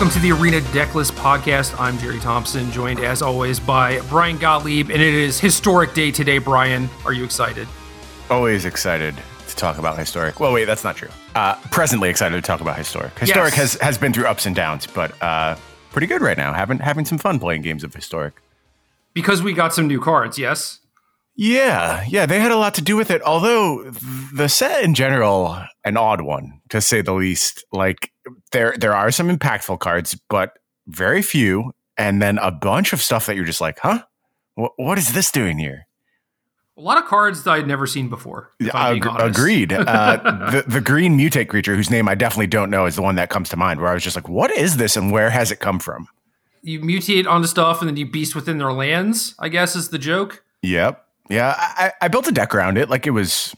Welcome to the Arena Decklist podcast. I'm Jerry Thompson, joined as always by Brian Gottlieb, and it is historic day today. Brian, are you excited? Always excited to talk about historic. Well, wait, that's not true. Uh, presently excited to talk about historic. Historic Yes. has has been through ups and downs, but uh, pretty good right now. Having having some fun playing games of historic. Because we got some new cards, yes? Yeah, yeah, they had a lot to do with it. Although the set in general, an odd one to say the least. Like there there are some impactful cards, but very few, and then a bunch of stuff that you're just like, huh, what, what is this doing here? A lot of cards that I'd never seen before. if I'm being Ag- agreed. Uh, the the green mutate creature, whose name I definitely don't know, is the one that comes to mind. Where I was just like, what is this, and where has it come from? You mutate onto stuff and then you beast within their lands, I guess is the joke. Yep. Yeah, I, I built a deck around it. Like it was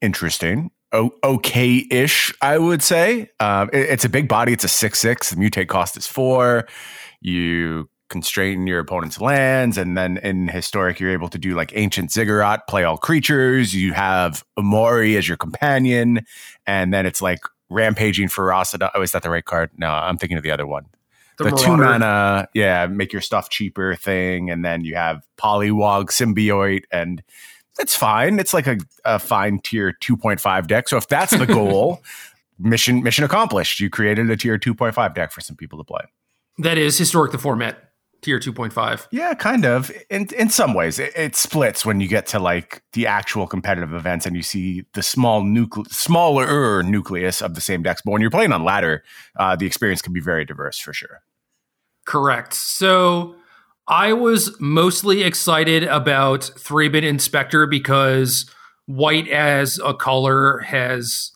interesting. O- okay-ish, I would say. Um, it- it's a big body. It's a six-six. The mutate cost is four. You constrain your opponent's lands, and then in historic, you're able to do like ancient ziggurat, play all creatures. You have Umori as your companion, and then it's like rampaging ferocity. Oh, is that the right card? No, I'm thinking of the other one the, two Marauder. mana, yeah, make your stuff cheaper thing, and then you have Pollywog, Symbiote, and it's fine. It's like a, a fine tier 2.5 deck. So if that's the goal, mission mission accomplished. You created a tier 2.5 deck for some people to play. That is historic the format, tier 2.5. Yeah, kind of. In in some ways, it, it splits when you get to like the actual competitive events, and you see the small nucle- smaller nucleus of the same decks. But when you're playing on ladder, uh, the experience can be very diverse for sure. Correct. So I was mostly excited about Thraben Inspector because white as a color has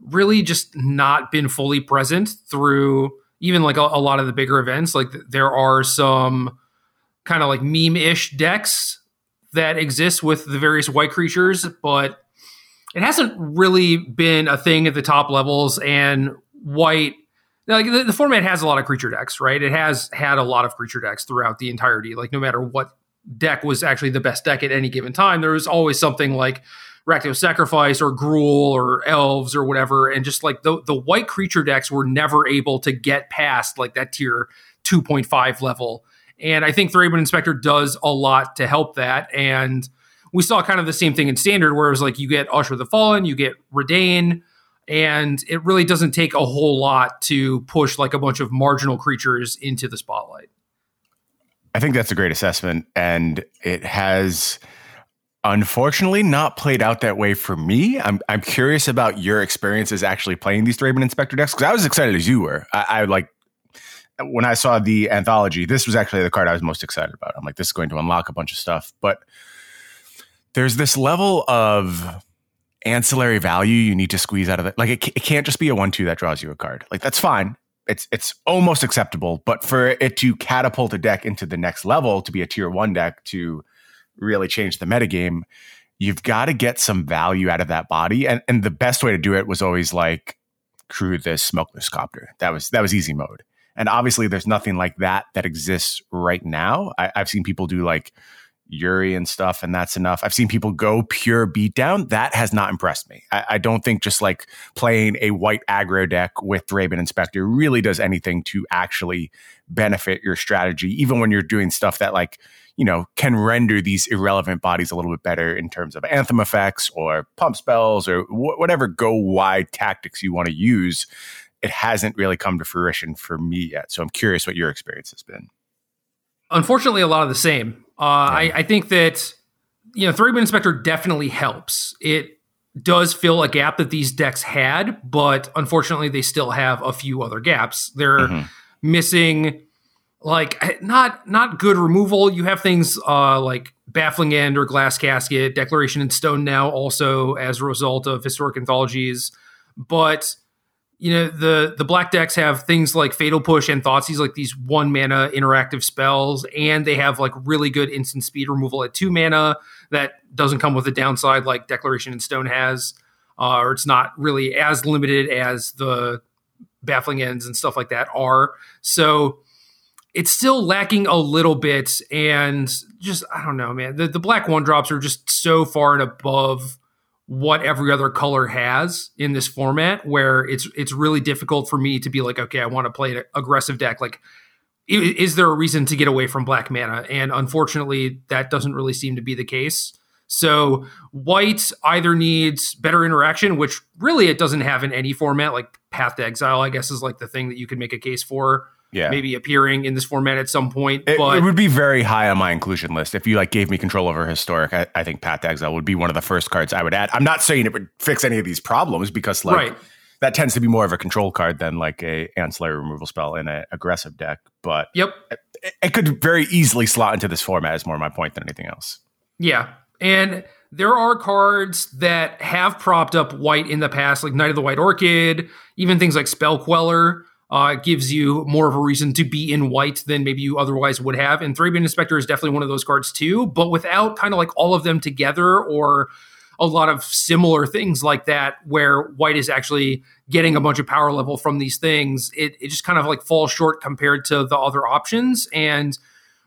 really just not been fully present through even like a, a lot of the bigger events. Like there are some kind of like meme ish decks that exist with the various white creatures, but it hasn't really been a thing at the top levels. And white like the, the format has a lot of creature decks, right? It has had a lot of creature decks throughout the entirety. Like no matter what deck was actually the best deck at any given time, there was always something like Rakdos Sacrifice or Gruul or Elves or whatever. And just like the the white creature decks were never able to get past like that tier 2.5 level. And I think Thraben Inspector does a lot to help that. And we saw kind of the same thing in standard, where it was like you get Usher the Fallen, you get Reidane, and it really doesn't take a whole lot to push like a bunch of marginal creatures into the spotlight. I think that's a great assessment, and it has unfortunately not played out that way for me. I'm I'm curious about your experiences actually playing these Thraben Inspector decks because I was excited as you were. I, I like when I saw the anthology. This was actually the card I was most excited about. I'm like, this is going to unlock a bunch of stuff, but there's this level of ancillary value you need to squeeze out of it. Like it, it can't just be a one two that draws you a card. Like that's fine. It's it's almost acceptable, but for it to catapult a deck into the next level to be a tier one deck to really change the metagame, you've got to get some value out of that body. And and the best way to do it was always like crew this Smuggler's Copter. That was that was easy mode. And obviously there's nothing like that that exists right now. I, I've seen people do like Yuri and stuff, and that's enough. I've seen people go pure beatdown. That has not impressed me. I, I don't think just like playing a white aggro deck with Thraben Inspector really does anything to actually benefit your strategy, even when you're doing stuff that like, you know, can render these irrelevant bodies a little bit better in terms of anthem effects or pump spells or wh- whatever go wide tactics you want to use. It hasn't really come to fruition for me yet. So I'm curious what your experience has been. Unfortunately, a lot of the same. Uh, I, I think that you know Thraben Inspector definitely helps. It does fill a gap that these decks had, but unfortunately, they still have a few other gaps. They're Mhm. missing like not not good removal. You have things uh, like Baffling End or Glass Casket, Declaration in Stone now also as a result of historic anthologies, but you know the the black decks have things like fatal push and thoughtseize like these one mana interactive spells and they have like really good instant speed removal at two mana that doesn't come with a downside like declaration in stone has. Uh, or it's not really as limited as the baffling ends and stuff like that are. So it's still lacking a little bit and just i don't know man the, the black one drops are just so far and above what every other color has in this format where it's it's really difficult for me to be like okay I want to play an aggressive deck like is there a reason to get away from black mana? And unfortunately that doesn't really seem to be the case. So white either needs better interaction which really it doesn't have in any format like path to exile I guess is like the thing that you could make a case for yeah. maybe appearing in this format at some point. It, but it would be very high on my inclusion list. If you like gave me control over historic, I, I think Path to Exile would be one of the first cards I would add. I'm not saying it would fix any of these problems because like right. that tends to be more of a control card than like a ancillary removal spell in an aggressive deck. But yep, it, it could very easily slot into this format. Is more my point than anything else. Yeah, and there are cards that have propped up white in the past, like Knight of the White Orchid, even things like Spell Queller uh, gives you more of a reason to be in white than maybe you otherwise would have. And Thraben Inspector is definitely one of those cards too, but without kind of like all of them together or a lot of similar things like that, where white is actually getting a bunch of power level from these things, it, it just kind of like falls short compared to the other options. And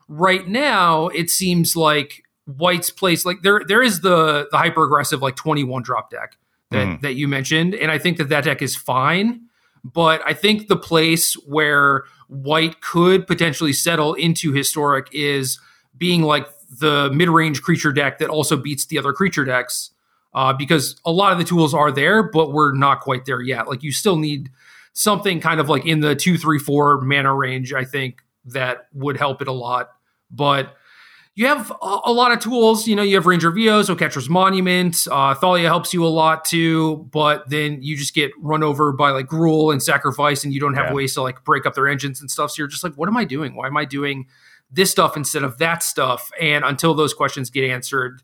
right now, it seems like white's place, like there there is the the hyper aggressive like 21 drop deck that, mm. that you mentioned. And I think that that deck is fine but I think the place where white could potentially settle into historic is being like the mid-range creature deck that also beats the other creature decks. Uh, because a lot of the tools are there, but we're not quite there yet. Like you still need something kind of like in the two, three, four mana range. I think that would help it a lot. But you have a, a, lot of tools. You know, you have Ranger of Eos, Oketra's Monument. Uh, Thalia helps you a lot too, but then you just get run over by like Gruul and Sacrifice, and you don't have yeah. ways to like break up their engines and stuff. So you're just like, what am I doing? Why am I doing this stuff instead of that stuff? And until those questions get answered,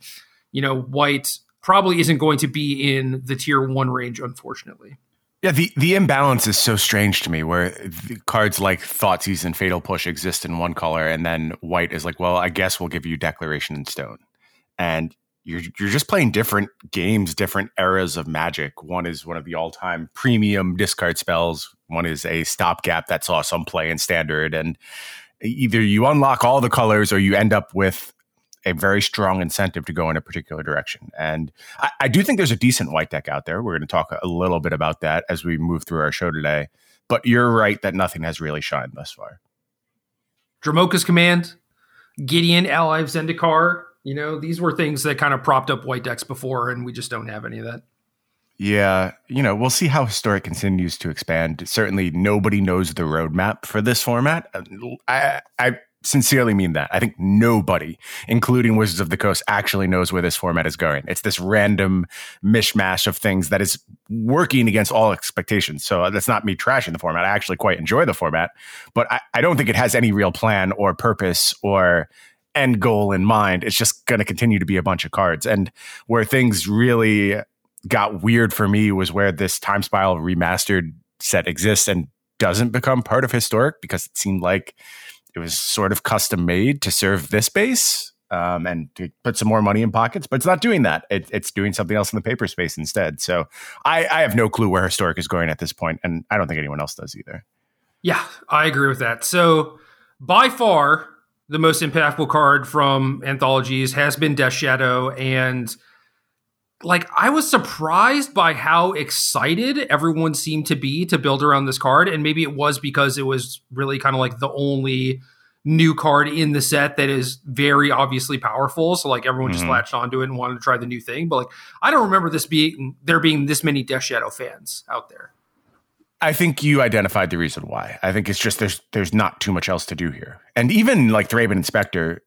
you know, White probably isn't going to be in the tier one range, unfortunately. Yeah, the, the imbalance is so strange to me where cards like Thoughtseize and Fatal Push exist in one color, and then white is like, well, I guess we'll give you Declaration in Stone. And you're, you're just playing different games, different eras of magic. One is one of the all time premium discard spells, one is a stopgap that saw some play in standard. And either you unlock all the colors or you end up with a very strong incentive to go in a particular direction. And I, I do think there's a decent white deck out there. We're going to talk a little bit about that as we move through our show today. But you're right that nothing has really shined thus far. Dromoka's Command, Gideon, Ally of Zendikar. You know, these were things that kind of propped up white decks before, and we just don't have any of that. Yeah, you know, we'll see how historic continues to expand. Certainly, nobody knows the roadmap for this format. Uh, I, I sincerely mean that. I think nobody, including Wizards of the Coast, actually knows where this format is going. It's this random mishmash of things that is working against all expectations. So uh, that's not me trashing the format. I actually quite enjoy the format, but I, I don't think it has any real plan or purpose or end goal in mind. It's just going to continue to be a bunch of cards. And where things really got weird for me was where this Time Spiral remastered set exists and doesn't become part of historic because it seemed like it was sort of custom made to serve this base um, and to put some more money in pockets, but it's not doing that. It, it's doing something else in the paper space instead. So I, I have no clue where historic is going at this point, and I don't think anyone else does either. Yeah, I agree with that. So by far, the most impactful card from anthologies has been Death Shadow, and like I was surprised by how excited everyone seemed to be to build around this card, and maybe it was because it was really kind of like the only new card in the set that is very obviously powerful. So like everyone just mm-hmm. latched onto it and wanted to try the new thing. But like I don't remember this being there being this many Death Shadow fans out there. I think you identified the reason why. I think it's just there's there's not too much else to do here. And even like Thraben Inspector,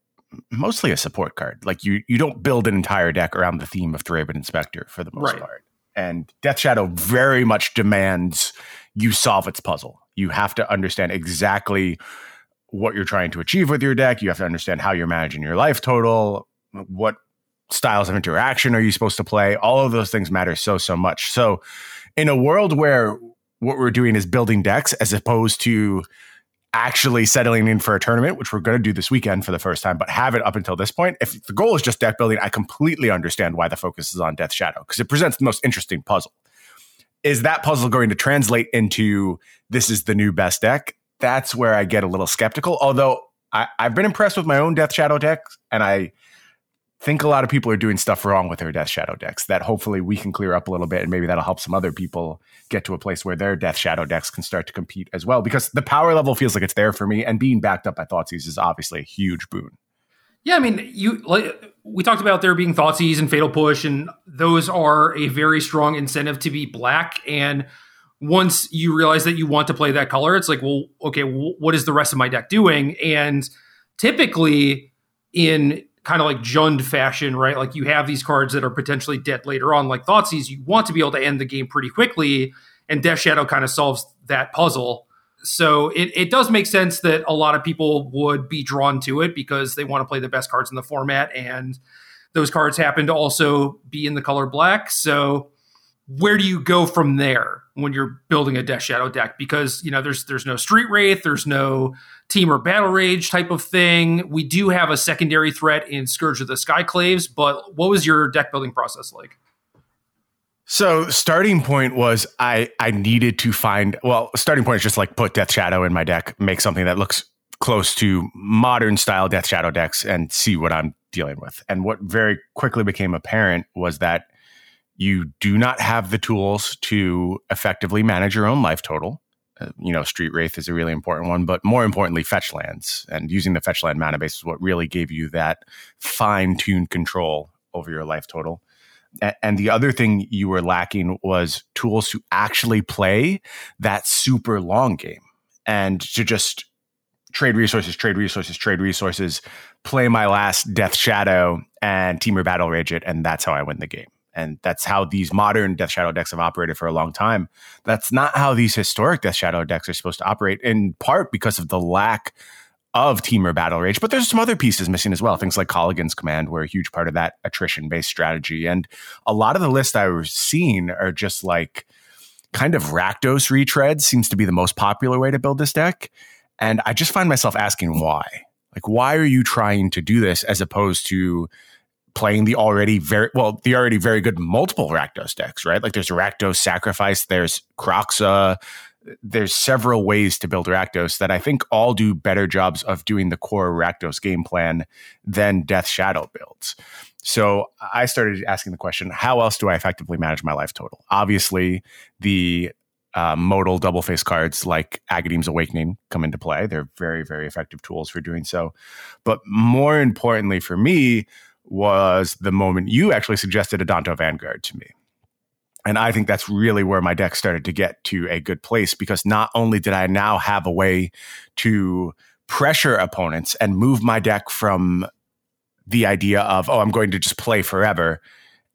mostly a support card. Like you you don't build an entire deck around the theme of Thraben Inspector for the most right. part. And Death Shadow very much demands you solve its puzzle. You have to understand exactly what you're trying to achieve with your deck. You have to understand how you're managing your life total, what styles of interaction are you supposed to play. All of those things matter so so much. So in a world where what we're doing is building decks as opposed to actually settling in for a tournament, which we're going to do this weekend for the first time, but have it up until this point. If the goal is just deck building, I completely understand why the focus is on Death Shadow because it presents the most interesting puzzle. Is that puzzle going to translate into this is the new best deck? That's where I get a little skeptical. Although I, I've been impressed with my own Death Shadow deck, and I think a lot of people are doing stuff wrong with their Death Shadow decks that hopefully we can clear up a little bit and maybe that'll help some other people get to a place where their Death Shadow decks can start to compete as well because the power level feels like it's there for me and being backed up by Thoughtseize is obviously a huge boon. Yeah, I mean, you like we talked about there being Thoughtseize and Fatal Push, and those are a very strong incentive to be black. And once you realize that you want to play that color, it's like, well, okay, what is the rest of my deck doing? And typically, in kind of like Jund fashion, right? Like you have these cards that are potentially dead later on, like Thoughtseize. You want to be able to end the game pretty quickly, and Death Shadow kind of solves that puzzle. So it, it does make sense that a lot of people would be drawn to it because they want to play the best cards in the format, and those cards happen to also be in the color black. So where do you go from there when you're building a Death Shadow deck? Because you know there's there's no Street Wraith, there's no Temur Battle Rage type of thing. We do have a secondary threat in Scourge of the Skyclaves, but what was your deck building process like? So starting point was I I needed to find well starting point is just like put Death Shadow in my deck, make something that looks close to modern style Death Shadow decks, and see what I'm dealing with. And what very quickly became apparent was that you do not have the tools to effectively manage your own life total. Uh, you know, Street Wraith is a really important one, but more importantly, fetch lands and using the fetch land mana base is what really gave you that fine tuned control over your life total. and the other thing you were lacking was tools to actually play that super long game and to just trade resources, trade resources, trade resources, play my last Death Shadow and Temur Battle Rage it, and that's how I win the game and that's how these modern Death Shadow decks have operated for a long time. That's not how these historic Death Shadow decks are supposed to operate, in part because of the lack of Temur Battle Rage. But there's some other pieces missing as well. Things like Kolaghan's Command were a huge part of that attrition based strategy. And a lot of the lists I was seeing are just like kind of Rakdos retreads seems to be the most popular way to build this deck. And I just find myself asking why. Like, why are you trying to do this as opposed to playing the already very well, the already very good multiple Rakdos decks, right? Like there's Rakdos Sacrifice, there's Kroxa, there's several ways to build Rakdos that I think all do better jobs of doing the core Rakdos game plan than Death Shadow builds. So I started asking the question: How else do I effectively manage my life total? Obviously, the uh, modal double face cards like Agadeem's Awakening come into play. They're very, very effective tools for doing so. But more importantly for me was the moment you actually suggested Adanto Vanguard to me. And I think that's really where my deck started to get to a good place because not only did I now have a way to pressure opponents and move my deck from the idea of, oh, I'm going to just play forever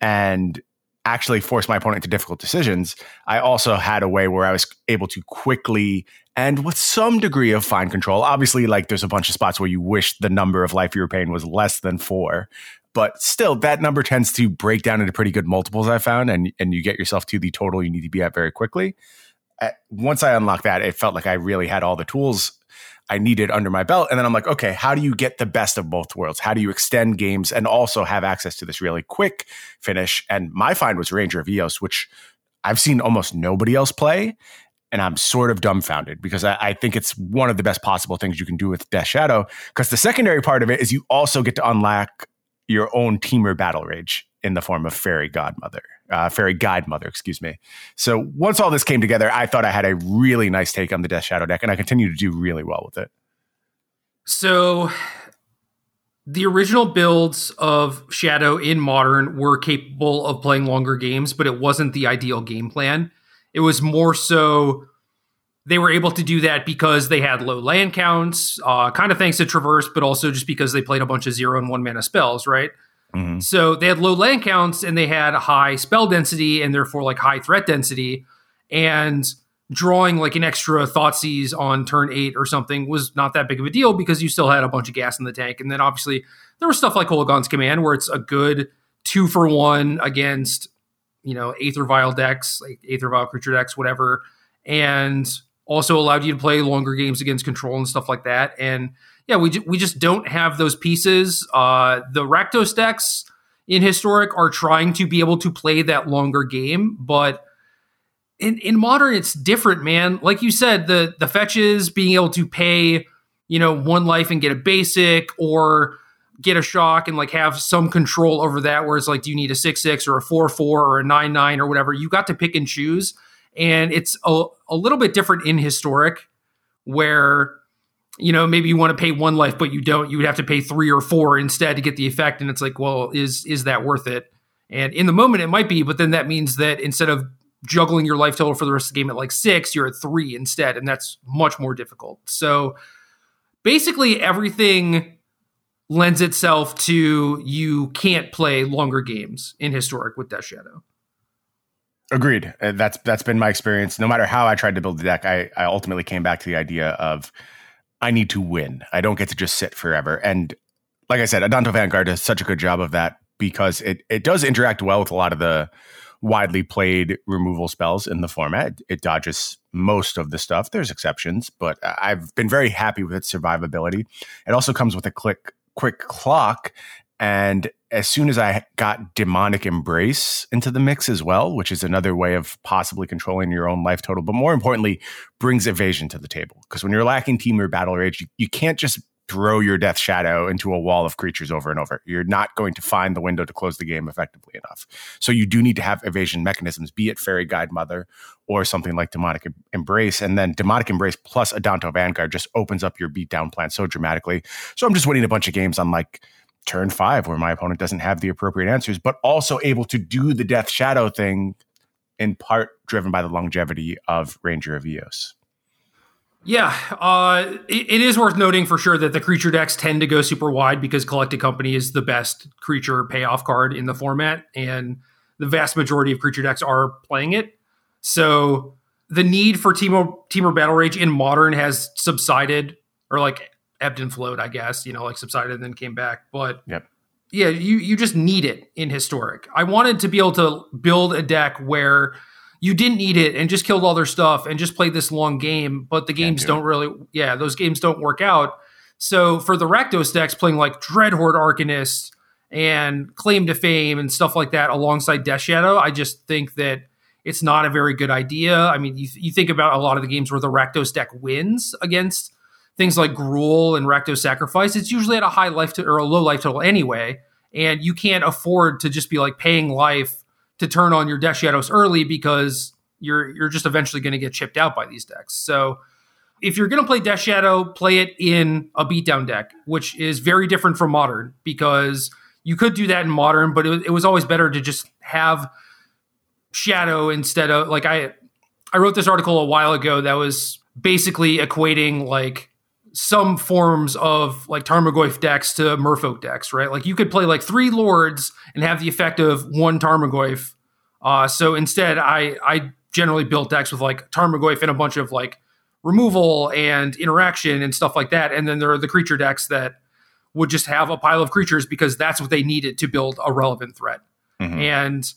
and actually force my opponent to difficult decisions, I also had a way where I was able to quickly and with some degree of fine control. Obviously, like there's a bunch of spots where you wish the number of life you were paying was less than four, but still that number tends to break down into pretty good multiples i found and and you get yourself to the total you need to be at very quickly uh, once i unlocked that it felt like i really had all the tools i needed under my belt and then i'm like okay how do you get the best of both worlds how do you extend games and also have access to this really quick finish and my find was ranger of eos which i've seen almost nobody else play and I'm sort of dumbfounded because I, I, think it's one of the best possible things you can do with Death Shadow. Because the secondary part of it is you also get to unlock your own Temur battle rage in the form of fairy godmother, uh, Faerie Guidemother, excuse me. So once all this came together, I thought I had a really nice take on the Death Shadow deck, and I continue to do really well with it. So the original builds of Shadow in Modern were capable of playing longer games, but it wasn't the ideal game plan. It was more so they were able to do that because they had low land counts, uh, kind of thanks to Traverse, but also just because they played a bunch of zero and one mana spells, right? Mm-hmm. So they had low land counts and they had high spell density and therefore like high threat density. And drawing like an extra Thoughtseize on turn eight or something was not that big of a deal because you still had a bunch of gas in the tank. And then obviously there was stuff like Kolaghan's Command where it's a good two for one against, you know, Aether Vial decks, like Aether Vial creature decks, whatever. And also allowed you to play longer games against control and stuff like that. And yeah, we, we just don't have those pieces. Uh, the Rakdos decks in Historic are trying to be able to play that longer game, but in, in modern it's different, man. Like you said, the the fetches being able to pay, you know, one life and get a basic, or get a shock and like have some control over that where it's like do you need a 6-6 or a 4-4 or a 9-9 or whatever? You got to pick and choose. And it's a, a little bit different in historic where you know maybe you want to pay one life but you don't. You would have to pay three or four instead to get the effect. And it's like well is is that worth it? And in the moment it might be but then that means that instead of juggling your life total for the rest of the game at like six you're at three instead and that's much more difficult. So basically everything lends itself to you can't play longer games in historic with Death Shadow. Agreed. Uh, that's that's been my experience. No matter how I tried to build the deck, I, I ultimately came back to the idea of I need to win. I don't get to just sit forever. And like I said, Adanto Vanguard does such a good job of that because it it does interact well with a lot of the widely played removal spells in the format. It dodges most of the stuff. There's exceptions, but I've been very happy with its survivability. It also comes with a click quick clock. And as soon as I got demonic embrace into the mix as well, which is another way of possibly controlling your own life total, but more importantly, brings evasion to the table. Because when you're lacking Temur battle rage, you, you can't just throw your death shadow into a wall of creatures over and over. You're not going to find the window to close the game effectively enough. So you do need to have evasion mechanisms, be it Faerie Guidemother or something like Demonic Embrace. And then Demonic Embrace plus Adanto Vanguard just opens up your beatdown plan so dramatically. So I'm just winning a bunch of games on like turn five where my opponent doesn't have the appropriate answers, but also able to do the Death Shadow thing in part driven by the longevity of Ranger of Eos. Yeah, uh, it, it is worth noting for sure that the creature decks tend to go super wide because Collected Company is the best creature payoff card in the format, and the vast majority of creature decks are playing it. So the need for Temur, Temur Battle Rage in Modern has subsided, or like ebbed and flowed, I guess. You know, like subsided and then came back. But yep. yeah, you you just need it in Historic. I wanted to be able to build a deck where you didn't need it and just killed all their stuff and just played this long game, but the games do not really, yeah, those games don't work out. So for the Rakdos decks, playing like Dreadhorde Arcanist and Claim to Fame and stuff like that alongside Death Shadow, I just think that it's not a very good idea. I mean, you, you think about a lot of the games where the Rakdos deck wins against things like Gruul and Rakdos Sacrifice, it's usually at a high life to, or a low life total anyway. And you can't afford to just be like paying life to turn on your death shadows early because you're you're just eventually going to get chipped out by these decks. So if you're going to play Death Shadow, play it in a beatdown deck, which is very different from modern because you could do that in modern, but it, it was always better to just have Shadow instead of like I I wrote this article a while ago that was basically equating like some forms of like Tarmogoyf decks to Merfolk decks, right? Like you could play like three lords and have the effect of one Tarmogoyf. Uh, so instead, I I generally built decks with like Tarmogoyf and a bunch of like removal and interaction and stuff like that. And then there are the creature decks that would just have a pile of creatures because that's what they needed to build a relevant threat. Mm-hmm. And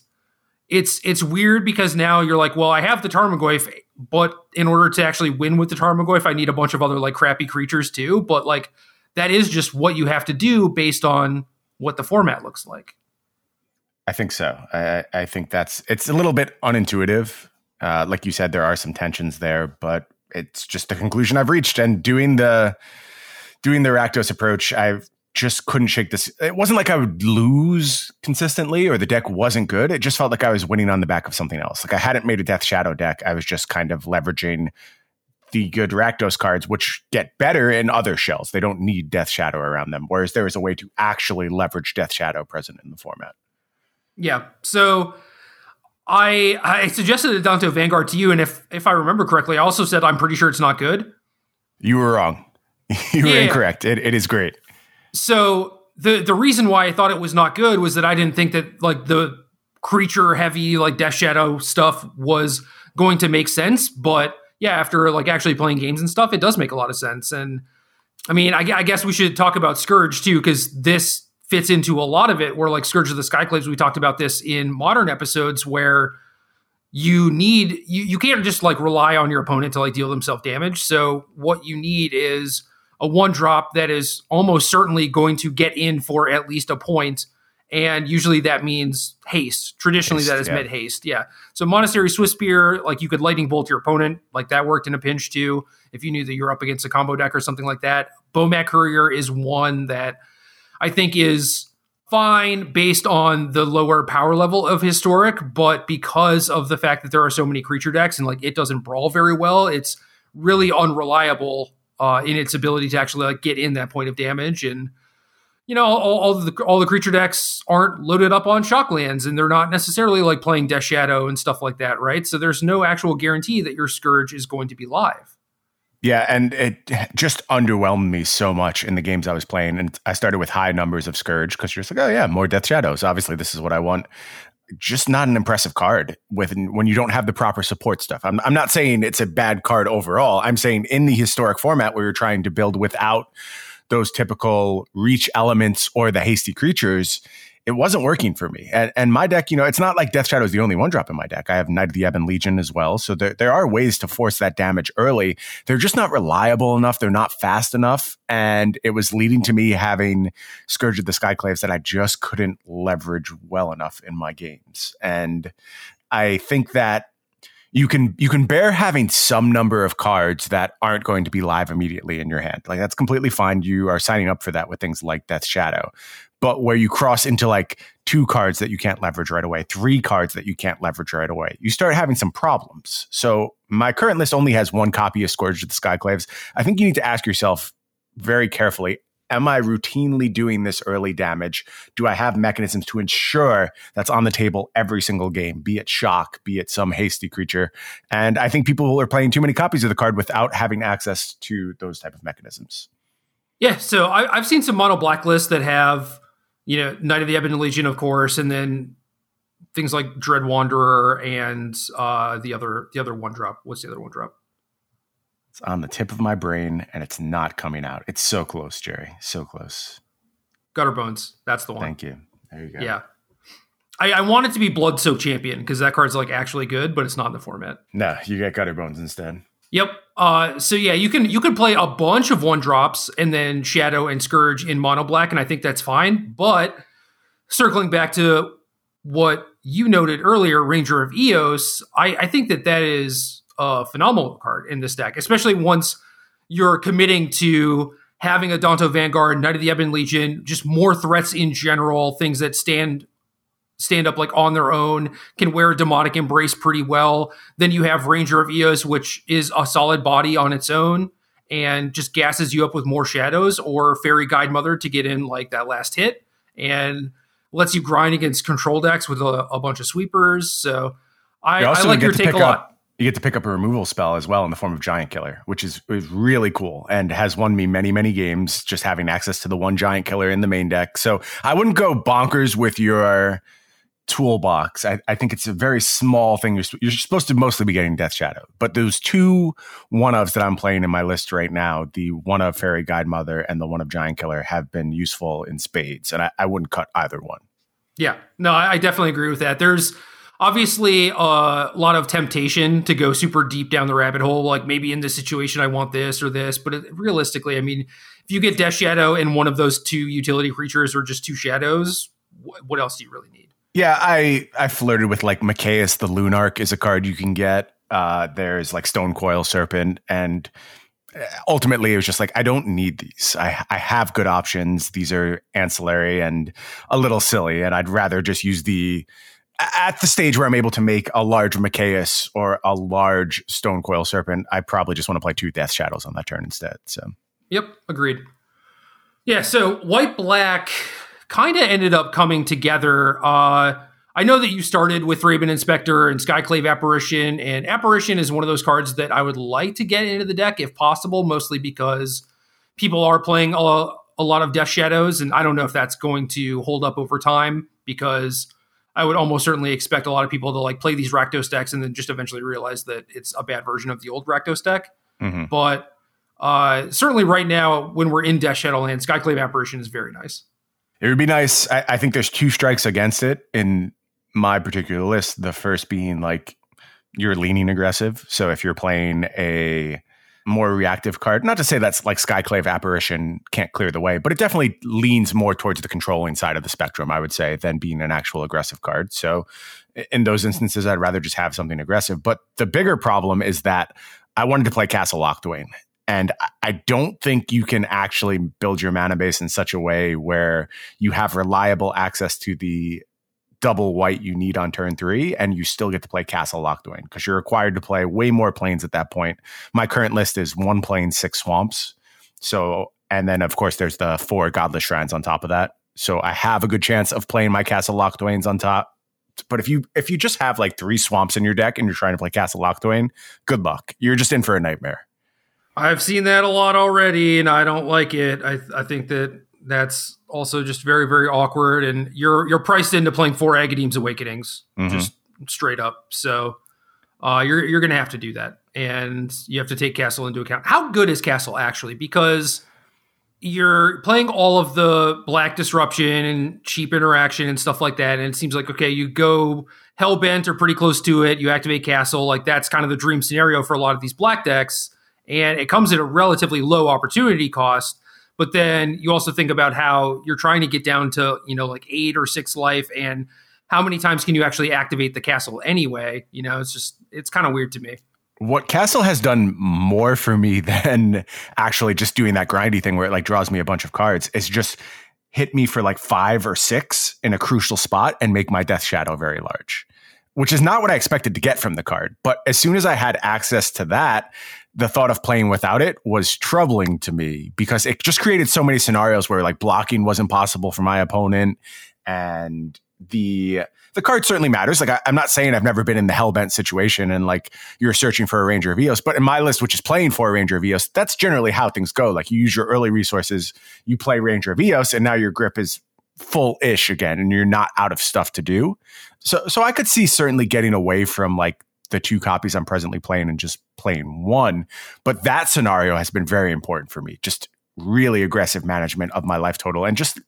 it's it's weird because now you're like, well, I have the Tarmogoyf but in order to actually win with the Tarmogoyf, I need a bunch of other like crappy creatures too. But like that is just what you have to do based on what the format looks like. I think so. I, I think that's it's a little bit unintuitive. Uh, like you said, there are some tensions there, but it's just the conclusion I've reached. And doing the doing the Rakdos approach, I've just couldn't shake this. It wasn't like I would lose consistently or the deck wasn't good. It just felt like I was winning on the back of something else. Like I hadn't made a Death Shadow deck. I was just kind of leveraging the good Rakdos cards, which get better in other shells. They don't need Death Shadow around them. Whereas there is a way to actually leverage Death Shadow present in the format. Yeah. So I I suggested Adanto Vanguard to you, and if if I remember correctly, I also said I'm pretty sure it's not good. You were wrong. you were yeah. incorrect. It, it is great so the the reason why I thought it was not good was that I didn't think that like the creature heavy like Death Shadow stuff was going to make sense. But yeah, after like actually playing games and stuff, it does make a lot of sense. And I mean, I, I guess we should talk about Scourge too because this fits into a lot of it. Where like Scourge of the Skyclaves, we talked about this in modern episodes where you need you, you can't just like rely on your opponent to like deal themselves damage. So what you need is a one drop that is almost certainly going to get in for at least a point, and usually that means haste. Traditionally, haste, that is yeah. haste. Yeah. So monastery Swiftspear, like you could lightning bolt your opponent, like that worked in a pinch too. If you knew that you're up against a combo deck or something like that. Bomat Courier is one that I think is fine based on the lower power level of historic, but because of the fact that there are so many creature decks and like it doesn't brawl very well, it's really unreliable uh, in its ability to actually like get in that point of damage and you know, all, all, the all the creature decks aren't loaded up on shocklands, and they're not necessarily like playing Death Shadow and stuff like that, right? So there's no actual guarantee that your Scourge is going to be live. Yeah, and it just underwhelmed me so much in the games I was playing. And I started with high numbers of Scourge because you're just like, oh yeah, more Death Shadows. Obviously, this is what I want. Just not an impressive card with when you don't have the proper support stuff. I'm, I'm not saying it's a bad card overall. I'm saying in the historic format where you're trying to build without those typical reach elements or the hasty creatures, it wasn't working for me. And, and my deck, you know, it's not like Death Shadow is the only one drop in my deck. I have Knight of the Ebon Legion as well. So there, there are ways to force that damage early. They're just not reliable enough. They're not fast enough. And it was leading to me having Scourge of the Skyclaves that I just couldn't leverage well enough in my games. And I think that you can you can bear having some number of cards that aren't going to be live immediately in your hand. Like that's completely fine. You are signing up for that with things like Death Shadow. But where you cross into like two cards that you can't leverage right away, three cards that you can't leverage right away, you start having some problems. So my current list only has one copy of Scourge of the Skyclaves. I think you need to ask yourself very carefully am I routinely doing this early damage? Do I have mechanisms to ensure that's on the table every single game, be it shock, be it some hasty creature? And I think people are playing too many copies of the card without having access to those type of mechanisms. Yeah, so I, have seen some mono blacklists that have, you know, Knight of the Ebon Legion, of course, and then things like Dread Wanderer and uh, the other the other one drop. What's the other one drop? It's on the tip of my brain and it's not coming out. It's so close, Jerry. So close. Gutter Bones. That's the one. Thank you. There you go. Yeah. I, I want it to be Blood Soak Champion because that card's like actually good, but it's not in the format. No, you get Gutter Bones instead. Yep. Uh, so yeah, you can you can play a bunch of one drops and then Shadow and Scourge in mono black, and I think that's fine. But circling back to what you noted earlier, Ranger of Eos, I, I think that that is a phenomenal card in this deck, especially once you're committing to having a Adanto Vanguard, Knight of the Ebon Legion, just more threats in general, things that stand stand up like on their own, can wear Demonic Embrace pretty well. Then you have Ranger of Eos, which is a solid body on its own and just gasses you up with more shadows, or Faerie Guidemother to get in like that last hit and lets you grind against control decks with a, a bunch of sweepers. So I, I like your take a lot you get to pick up a removal spell as well in the form of Giant Killer, which is, is really cool and has won me many, many games just having access to the one Giant Killer in the main deck. So I wouldn't go bonkers with your toolbox. I, I think it's a very small thing. You're, you're supposed to mostly be getting Death Shadow, but those two one ofs that I'm playing in my list right now, the one of Faerie Guidemother and the one of Giant Killer, have been useful in spades, and I, I wouldn't cut either one. Yeah, no, I definitely agree with that. There's obviously a lot of temptation to go super deep down the rabbit hole like maybe in this situation i want this or this but it, realistically i mean if you get death shadow and one of those two utility creatures or just two shadows wh- what else do you really need yeah i i flirted with like Mikaeus the lunarch is a card you can get uh, there's like Stone Coil Serpent and uh, ultimately it was just like i don't need these I, I have good options these are ancillary and a little silly and i'd rather just use the at the stage where I'm able to make a large Mikaeus or a large Stone Coil Serpent, I probably just want to play two Death Shadows on that turn instead. So, yep, agreed. Yeah, so white black kind of ended up coming together. Uh, I know that you started with Thraben Inspector and Skyclave Apparition, and Apparition is one of those cards that I would like to get into the deck if possible, mostly because people are playing a, a lot of Death Shadows, and I don't know if that's going to hold up over time because I would almost certainly expect a lot of people to like play these Rakdos decks and then just eventually realize that it's a bad version of the old Rakdos deck. Mm-hmm. But uh, certainly right now, when we're in Death Shadowland, Skyclave Apparition is very nice. It would be nice. I, I think there's two strikes against it in my particular list. The first being like you're leaning aggressive. So if you're playing a more reactive card. Not to say that's like Skyclave Apparition can't clear the way, but it definitely leans more towards the controlling side of the spectrum, I would say, than being an actual aggressive card. So in those instances, I'd rather just have something aggressive. But the bigger problem is that I wanted to play Castle Locthwain. And I don't think you can actually build your mana base in such a way where you have reliable access to the double white you need on turn three, and you still get to play Castle Locthwain because you're required to play way more plains at that point. My current list is one plain, six swamps. So, and then of course there's the four godless shrines on top of that. So I have a good chance of playing my Castle Locthwains on top. But if you if you just have like three swamps in your deck and you're trying to play Castle Locthwain, good luck. You're just in for a nightmare. I've seen that a lot already, and I don't like it. I I think that that's also just very very awkward, and you're you're priced into playing four Agadeem's Awakenings mm-hmm. just straight up. So uh, you're you're gonna have to do that, and you have to take Castle into account. How good is Castle actually? Because you're playing all of the black disruption and cheap interaction and stuff like that, and it seems like okay, you go hellbent or pretty close to it. You activate Castle, like that's kind of the dream scenario for a lot of these black decks, and it comes at a relatively low opportunity cost but then you also think about how you're trying to get down to, you know, like eight or six life and how many times can you actually activate the castle anyway? You know, it's just, it's kind of weird to me. What Castle has done more for me than actually just doing that grindy thing where it like draws me a bunch of cards is just hit me for like five or six in a crucial spot and make my Death Shadow very large, which is not what I expected to get from the card. But as soon as I had access to that, the thought of playing without it was troubling to me because it just created so many scenarios where like blocking wasn't possible for my opponent and the the card certainly matters. Like I, am not saying I've never been in the hellbent situation and like you're searching for a Ranger of Eos, but in my list, which is playing for a Ranger of Eos, that's generally how things go. Like you use your early resources, you play Ranger of Eos, and now your grip is full ish again, and you're not out of stuff to do. So so I could see certainly getting away from like the two copies I'm presently playing and just playing one. But that scenario has been very important for me. Just really aggressive management of my life total and just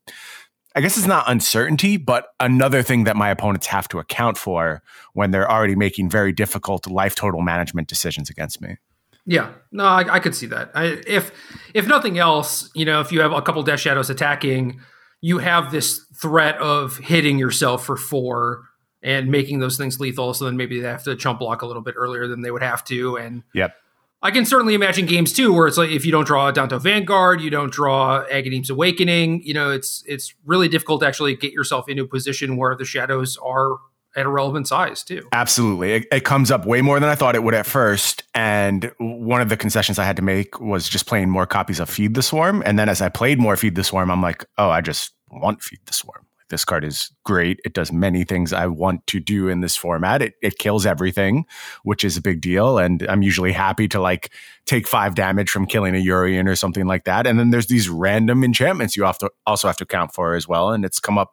I guess it's not uncertainty, but another thing that my opponents have to account for when they're already making very difficult life total management decisions against me. Yeah, no, I, I could see that. I, if if nothing else, you know, if you have a couple Death Shadows attacking, you have this threat of hitting yourself for four and making those things lethal. So then maybe they have to chump block a little bit earlier than they would have to. And yep. I can certainly imagine games too where it's like if you don't draw Danto Vanguard, you don't draw Agadeem's Awakening. You know, it's it's really difficult to actually get yourself into a position where the shadows are at a relevant size too. Absolutely. It, it, comes up way more than I thought it would at first. And one of the concessions I had to make was just playing more copies of Feed the Swarm. And then as I played more Feed the Swarm, I'm like, oh, I just want Feed the Swarm. This card is great. It does many things I want to do in this format. It, it kills everything, which is a big deal. And I'm usually happy to like take five damage from killing a Urian or something like that. And then there's these random enchantments you have to also have to account for as well. And it's come up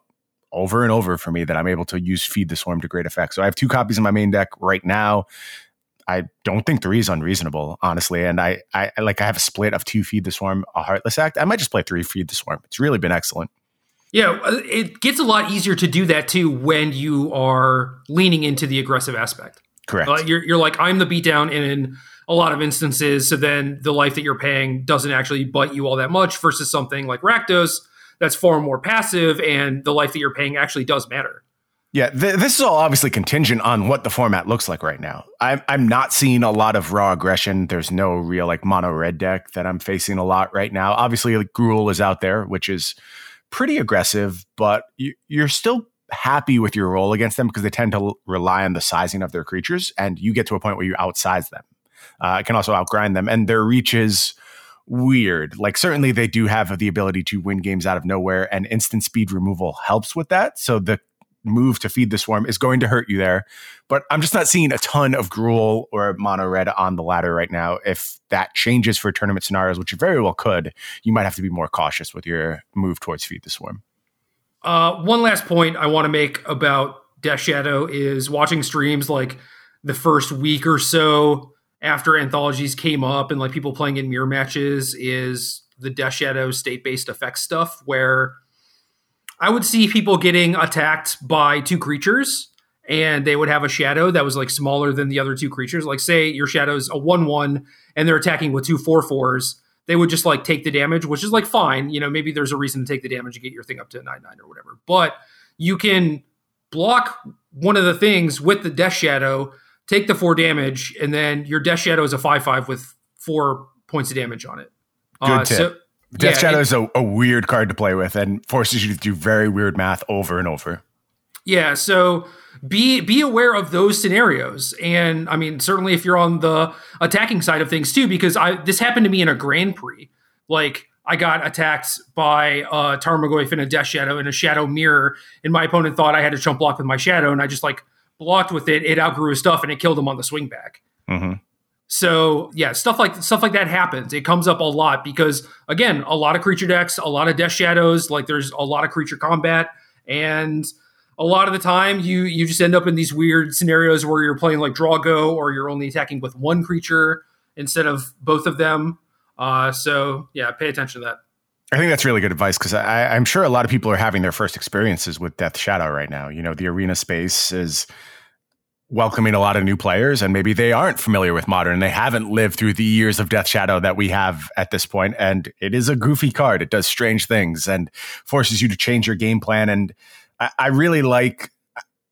over and over for me that I'm able to use Feed the Swarm to great effect. So I have two copies in my main deck right now. I don't think three is unreasonable, honestly. And I, I like I have a split of two Feed the Swarm, a Heartless Act. I might just play three Feed the Swarm. It's really been excellent. Yeah, uh, it gets a lot easier to do that too when you are leaning into the aggressive aspect. Correct. Uh, you're, you're like, I'm the beatdown in a lot of instances. So then the life that you're paying doesn't actually bite you all that much versus something like Rakdos that's far more passive and the life that you're paying actually does matter. Yeah, th- this is all obviously contingent on what the format looks like right now. I'm I'm not seeing a lot of raw aggression. There's no real like mono red deck that I'm facing a lot right now. Obviously, like, Gruul is out there, which is pretty aggressive, but you, you're still happy with your role against them because they tend to rely on the sizing of their creatures, and you get to a point where you outsize them. Uh, it can also outgrind them, and their reach is weird. Like certainly they do have the ability to win games out of nowhere, and instant speed removal helps with that. So the move to feed the swarm is going to hurt you there. But I'm just not seeing a ton of Gruul or Mono Red on the ladder right now. If that changes for tournament scenarios, which it very well could, you might have to be more cautious with your move towards feed the swarm. Uh, one last point I want to make about Death Shadow is watching streams like the first week or so after anthologies came up and like people playing in mirror matches is the Death Shadow state based effect stuff where I would see people getting attacked by two creatures and they would have a shadow that was like smaller than the other two creatures. Like say your shadow's a one one and they're attacking with two four fours. They would just like take the damage, which is like fine. You know, maybe there's a reason to take the damage and get your thing up to nine nine or whatever. But you can block one of the things with the death shadow, take the four damage, and then your death shadow is a five five with four points of damage on it. Good uh, tip. So, Death yeah, Shadow is a, a weird card to play with and forces you to do very weird math over and over. Yeah, so be be aware of those scenarios, and I mean certainly if you're on the attacking side of things too, because I this happened to me in a Grand Prix. Like I got attacked by uh, Tarmogoyf and a Death Shadow and a Shadow Mirror, and my opponent thought I had to chump block with my Shadow, and I just like blocked with it. It outgrew his stuff, and it killed him on the swing back. Mm-hmm. So yeah, stuff like stuff like that happens. It comes up a lot because again, a lot of creature decks, a lot of Death Shadows. Like there's a lot of creature combat, and a lot of the time you you just end up in these weird scenarios where you're playing like draw go or you're only attacking with one creature instead of both of them. Uh, so yeah, pay attention to that. I think that's really good advice because I'm sure a lot of people are having their first experiences with Death Shadow right now. You know, the arena space is welcoming a lot of new players, and maybe they aren't familiar with modern. They haven't lived through the years of Death Shadow that we have at this point, and it is a goofy card. It does strange things and forces you to change your game plan. And I, I really like.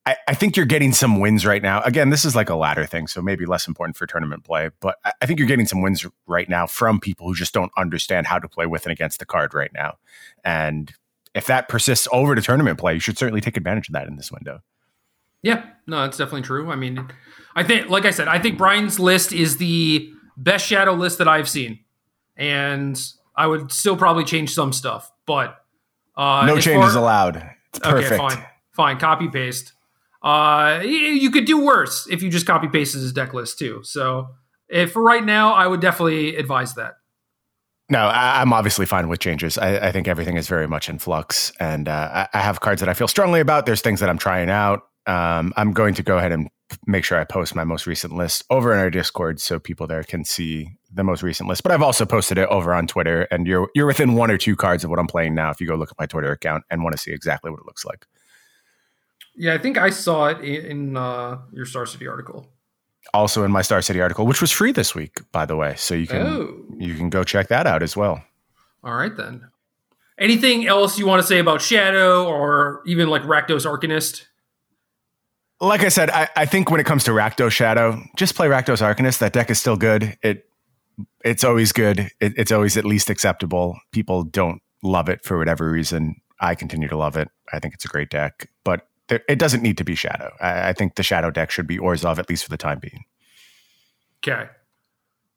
I, I, think you're getting some wins right now. Again, this is like a ladder thing, so maybe less important for tournament play. But I, I think you're getting some wins right now from people who just don't understand how to play with and against the card right now. And if that persists over to tournament play, you should certainly take advantage of that in this window. Yeah, no, that's definitely true. I mean, I think, like I said, I think Brian's list is the best shadow list that I've seen, and I would still probably change some stuff, but uh, no changes far, allowed. It's perfect. Okay, fine, fine. Copy paste. Uh, you could do worse if you just copy paste his deck list too. So, if for right now, I would definitely advise that. No, I, am obviously fine with changes. I, I, think everything is very much in flux, and uh, I, I have cards that I feel strongly about. There's things that I'm trying out. Um, I'm going to go ahead and make sure I post my most recent list over in our Discord so people there can see the most recent list. But I've also posted it over on Twitter, and you're you're within one or two cards of what I'm playing now. If you go look at my Twitter account and want to see exactly what it looks like. Yeah, I think I saw it in uh, your Star City article. Also in my Star City article, which was free this week, by the way, so you can oh. you can go check that out as well. All right then. Anything else you want to say about Shadow or even like Rakdos Arcanist? Like I said, I, I think when it comes to Rakdos Shadow, just play Rakdos Arcanist. That deck is still good. It it's always good. It, it's always at least acceptable. People don't love it for whatever reason. I continue to love it. I think it's a great deck, but there, it doesn't need to be Shadow. I, I, think the Shadow deck should be Orzhov at least for the time being. Okay.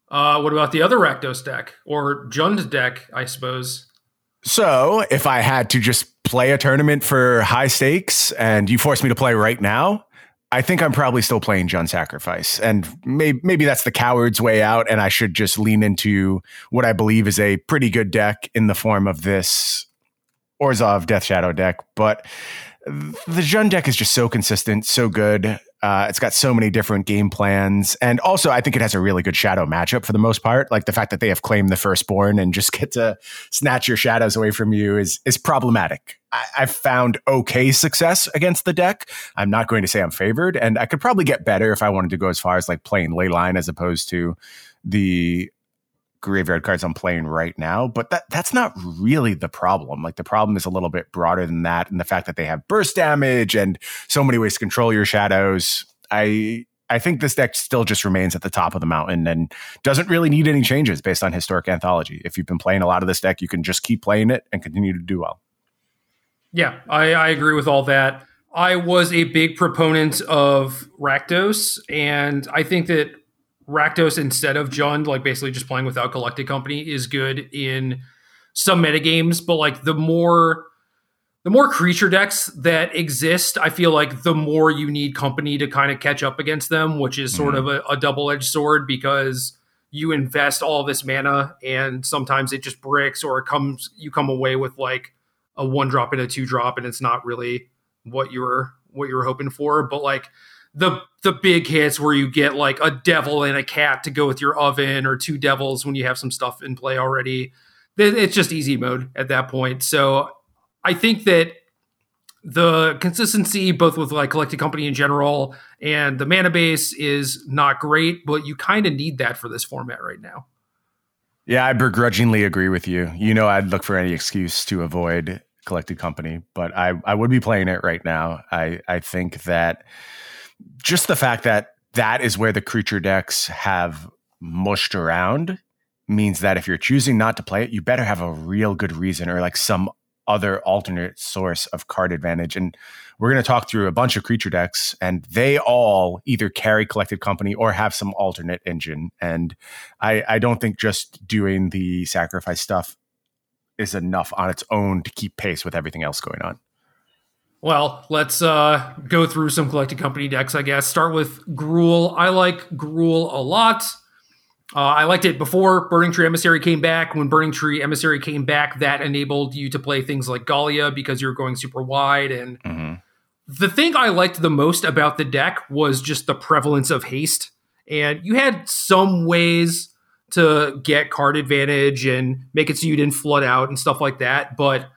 Uh, what about the other Rakdos deck or Jund deck? I suppose. So if I had to just play a tournament for high stakes and you force me to play right now, I think I'm probably still playing Jund Sacrifice, and maybe maybe that's the coward's way out, and I should just lean into what I believe is a pretty good deck in the form of this Orzhov Death Shadow deck. But the Jund deck is just so consistent, so good. Uh, it's got so many different game plans. And also, I think it has a really good shadow matchup for the most part. Like the fact that they have Claim the Firstborn and just get to snatch your shadows away from you is, is problematic. I, I've found okay success against the deck. I'm not going to say I'm favored. And I could probably get better if I wanted to go as far as like playing Leyline as opposed to the graveyard cards I'm playing right now, but that that's not really the problem. Like the problem is a little bit broader than that, and the fact that they have burst damage and so many ways to control your shadows. I I think this deck still just remains at the top of the mountain and doesn't really need any changes based on historic anthology. If you've been playing a lot of this deck, you can just keep playing it and continue to do well. Yeah, I, I agree with all that. I was a big proponent of Rakdos, and I think that Rakdos instead of Jund, like basically just playing without Collected Company, is good in some metagames, but like the more the more creature decks that exist, I feel like the more you need company to kind of catch up against them, which is sort mm-hmm. of a, a double edged sword because you invest all this mana and sometimes it just bricks or it comes you come away with like a one drop and a two drop and it's not really what you were what you were hoping for. But like the the big hits where you get like a devil and a cat to go with your oven or two devils when you have some stuff in play already. It's just easy mode at that point. So I think that the consistency, both with like collected company in general and the mana base, is not great, but you kind of need that for this format right now. Yeah, I begrudgingly agree with you. You know, I'd look for any excuse to avoid collected company, but I, I would be playing it right now. I, I think that just the fact that that is where the creature decks have mushed around means that if you're choosing not to play it, you better have a real good reason or like some other alternate source of card advantage. And we're going to talk through a bunch of creature decks, and they all either carry collected company or have some alternate engine. And I, I don't think just doing the sacrifice stuff is enough on its own to keep pace with everything else going on. Well, let's uh, go through some collected company decks, I guess. Start with Gruul. I like Gruul a lot. Uh, I liked it before Burning Tree Emissary came back. When Burning Tree Emissary came back, that enabled you to play things like Gallia because you're going super wide. And mm-hmm. the thing I liked the most about the deck was just the prevalence of haste. And you had some ways to get card advantage and make it so you didn't flood out and stuff like that. But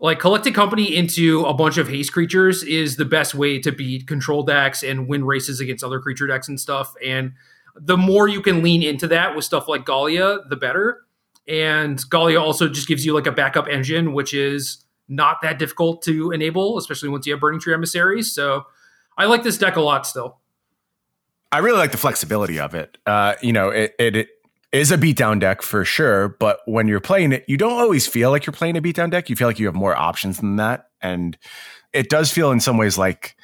like collected company into a bunch of haste creatures is the best way to beat control decks and win races against other creature decks and stuff. And the more you can lean into that with stuff like Gallia, the better. And Gallia also just gives you like a backup engine, which is not that difficult to enable, especially once you have Burning Tree emissaries. So I like this deck a lot still. I really like the flexibility of it. Uh, you know, it, it, it is a beatdown deck for sure, but when you're playing it, you don't always feel like you're playing a beatdown deck. You feel like you have more options than that. And it does feel in some ways like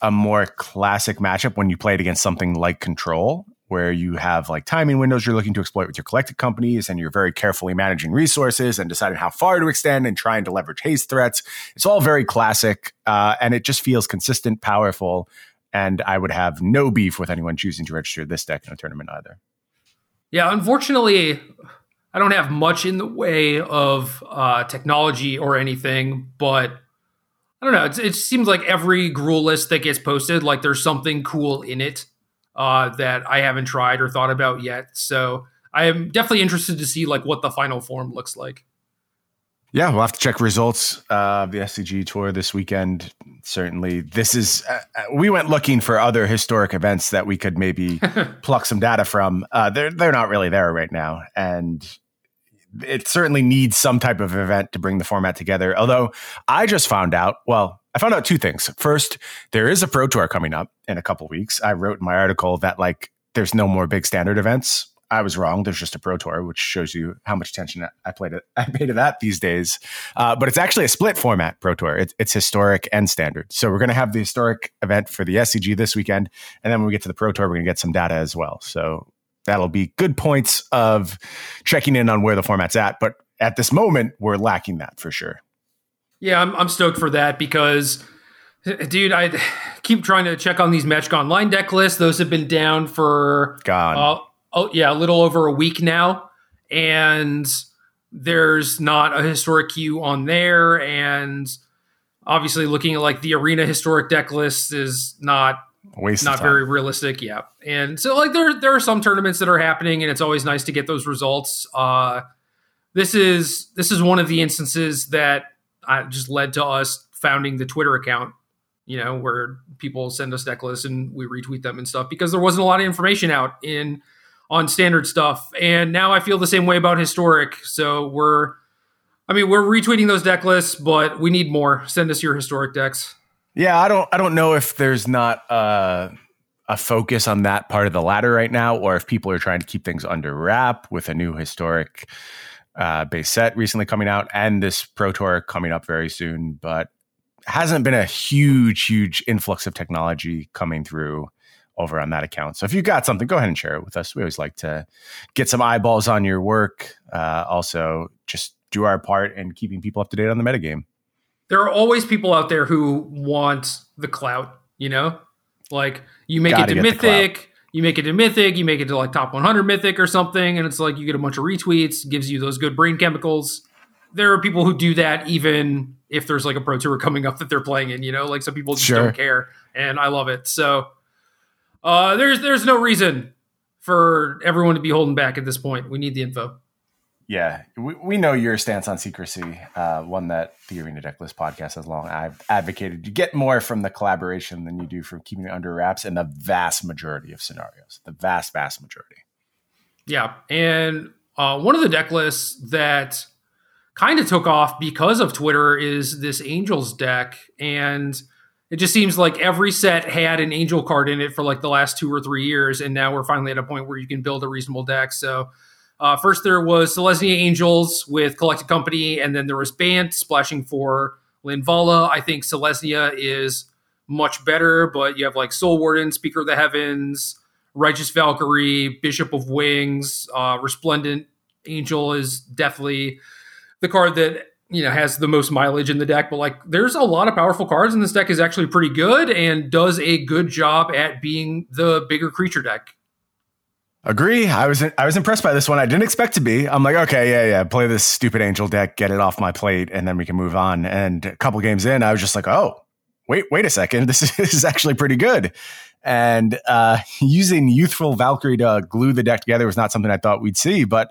a more classic matchup when you play it against something like control, where you have like timing windows you're looking to exploit with your collected companies and you're very carefully managing resources and deciding how far to extend and trying to leverage haste threats. It's all very classic uh, and it just feels consistent, powerful. And I would have no beef with anyone choosing to register this deck in a tournament either. Yeah, unfortunately, I don't have much in the way of uh, technology or anything, but I don't know. it seems like every Gruul list that gets posted, like there's something cool in it uh, that I haven't tried or thought about yet. So I am definitely interested to see like what the final form looks like. Yeah, we'll have to check results of the SCG tour this weekend. Certainly, this is. Uh, uh, we went looking for other historic events that we could maybe pluck some data from. Uh, they're they're not really there right now, and it certainly needs some type of event to bring the format together. Although I just found out. Well, I found out two things. First, there is a pro tour coming up in a couple weeks. I wrote in my article that like there's no more big standard events I was wrong. There's just a Pro Tour, which shows you how much attention I played it. I pay to that these days. Uh, but it's actually a split format Pro Tour. It's, it's historic and standard. So we're going to have the historic event for the SCG this weekend, and then when we get to the Pro Tour, we're going to get some data as well. So that'll be good points of checking in on where the format's at. But at this moment, we're lacking that for sure. Yeah, I'm, I'm stoked for that because dude i keep trying to check on these magic online deck lists those have been down for gone uh, oh yeah, a little over a week now, and there's not a historic queue on there, and obviously looking at like the arena historic deck list is not Waste not very realistic. Yeah, and so like there there are some tournaments that are happening, and it's always nice to get those results. Uh, this is this is one of the instances that uh, just led to us founding the Twitter account. You know, where people send us deck lists and we retweet them and stuff because there wasn't a lot of information out in on standard stuff. And now I feel the same way about historic. So we're, I mean, we're retweeting those deck lists, but we need more. Send us your historic decks. Yeah, I don't, I don't know if there's not uh, a focus on that part of the ladder right now, or if people are trying to keep things under wrap with a new historic uh, base set recently coming out and this Pro Tour coming up very soon. But hasn't been a huge, huge influx of technology coming through over on that account. So if you got something, go ahead and share it with us. We always like to get some eyeballs on your work. Uh, also, just do our part in keeping people up to date on the metagame. There are always people out there who want the clout, you know? Like you make Gotta it to mythic, you make it to mythic, you make it to like top 100 mythic or something, and it's like you get a bunch of retweets, gives you those good brain chemicals. There are people who do that even if there's like a pro tour coming up that they're playing in, you know? Like some people just sure. don't care, and I love it. So uh, there's there's no reason for everyone to be holding back at this point. We need the info. Yeah, we, we know your stance on secrecy, uh, one that the Arena Decklist podcast has long I've advocated. You get more from the collaboration than you do from keeping it under wraps in the vast majority of scenarios. The vast, vast majority. Yeah, and uh, one of the deck lists that kind of took off because of Twitter is this Angels deck, and it just seems like every set had an angel card in it for like the last two or three years, and now we're finally at a point where you can build a reasonable deck. So Uh, first, there was Selesnya Angels with Collected Company, and then there was Bant splashing for Linvala. I think Selesnya is much better, but you have like Soul Warden, Speaker of the Heavens, Righteous Valkyrie, Bishop of Wings, uh, Resplendent Angel is definitely the card that you know has the most mileage in the deck. But like, there's a lot of powerful cards, and this deck is actually pretty good and does a good job at being the bigger creature deck. Agree. I was I was impressed by this one. I didn't expect to be. I'm like, okay, yeah, yeah, play this stupid angel deck, get it off my plate, and then we can move on. And a couple games in, I was just like, oh, wait, wait a second, this is, this is actually pretty good. And uh, using youthful Valkyrie to glue the deck together was not something I thought we'd see, but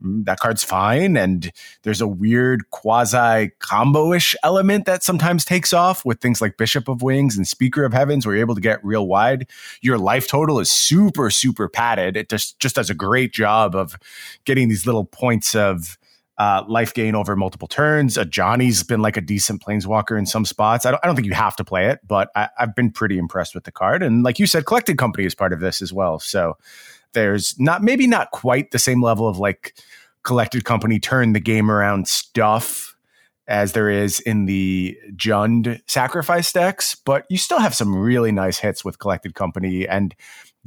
that card's fine. And there's a weird quasi combo ish element that sometimes takes off with things like Bishop of Wings and Speaker of Heavens, where you're able to get real wide. Your life total is super, super padded. It just, just does a great job of getting these little points of uh, life gain over multiple turns. Ajani's been like a decent planeswalker in some spots. I don't, I don't think you have to play it, but I, I've been pretty impressed with the card. And like you said, Collected Company is part of this as well. So there's not maybe not quite the same level of like collected company turn the game around stuff as there is in the Jund sacrifice decks, but you still have some really nice hits with collected company and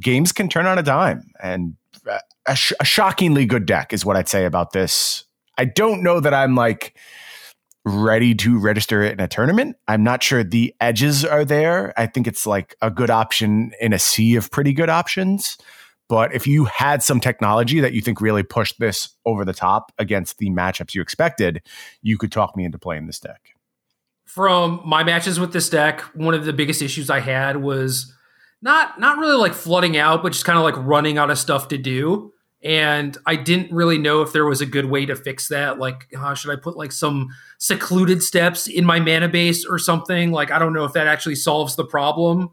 games can turn on a dime and uh, a, sh- a shockingly good deck is what I'd say about this. I don't know that I'm like ready to register it in a tournament. I'm not sure the edges are there. I think it's like a good option in a sea of pretty good options. But if you had some technology that you think really pushed this over the top against the matchups you expected, you could talk me into playing this deck. From my matches with this deck, one of the biggest issues I had was not not really like flooding out, but just kind of like running out of stuff to do. And I didn't really know if there was a good way to fix that. Like, uh, should I put like some Secluded Steppes in my mana base or something? Like, I don't know if that actually solves the problem.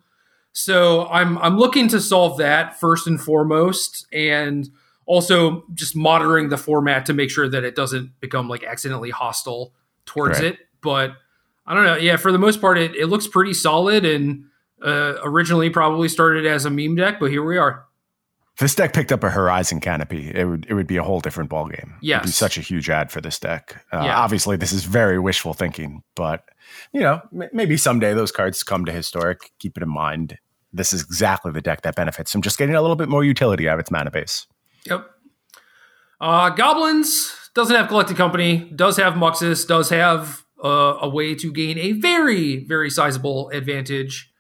So I'm I'm looking to solve that first and foremost, and also just monitoring the format to make sure that it doesn't become like accidentally hostile towards it. But I don't know. Yeah, for the most part, it, it looks pretty solid and uh, originally probably started as a meme deck, but here we are. If this deck picked up a Horizon Canopy, it would it would be a whole different ballgame. Yes. It'd be such a huge ad for this deck. Uh, yeah. Obviously, this is very wishful thinking, but you know, m- maybe someday those cards come to historic. Keep it in mind this is exactly the deck that benefits from just getting a little bit more utility out of its mana base. Yep. Uh, Goblins doesn't have Collected Company, does have Muxus, does have uh, a way to gain a very, very sizable advantage.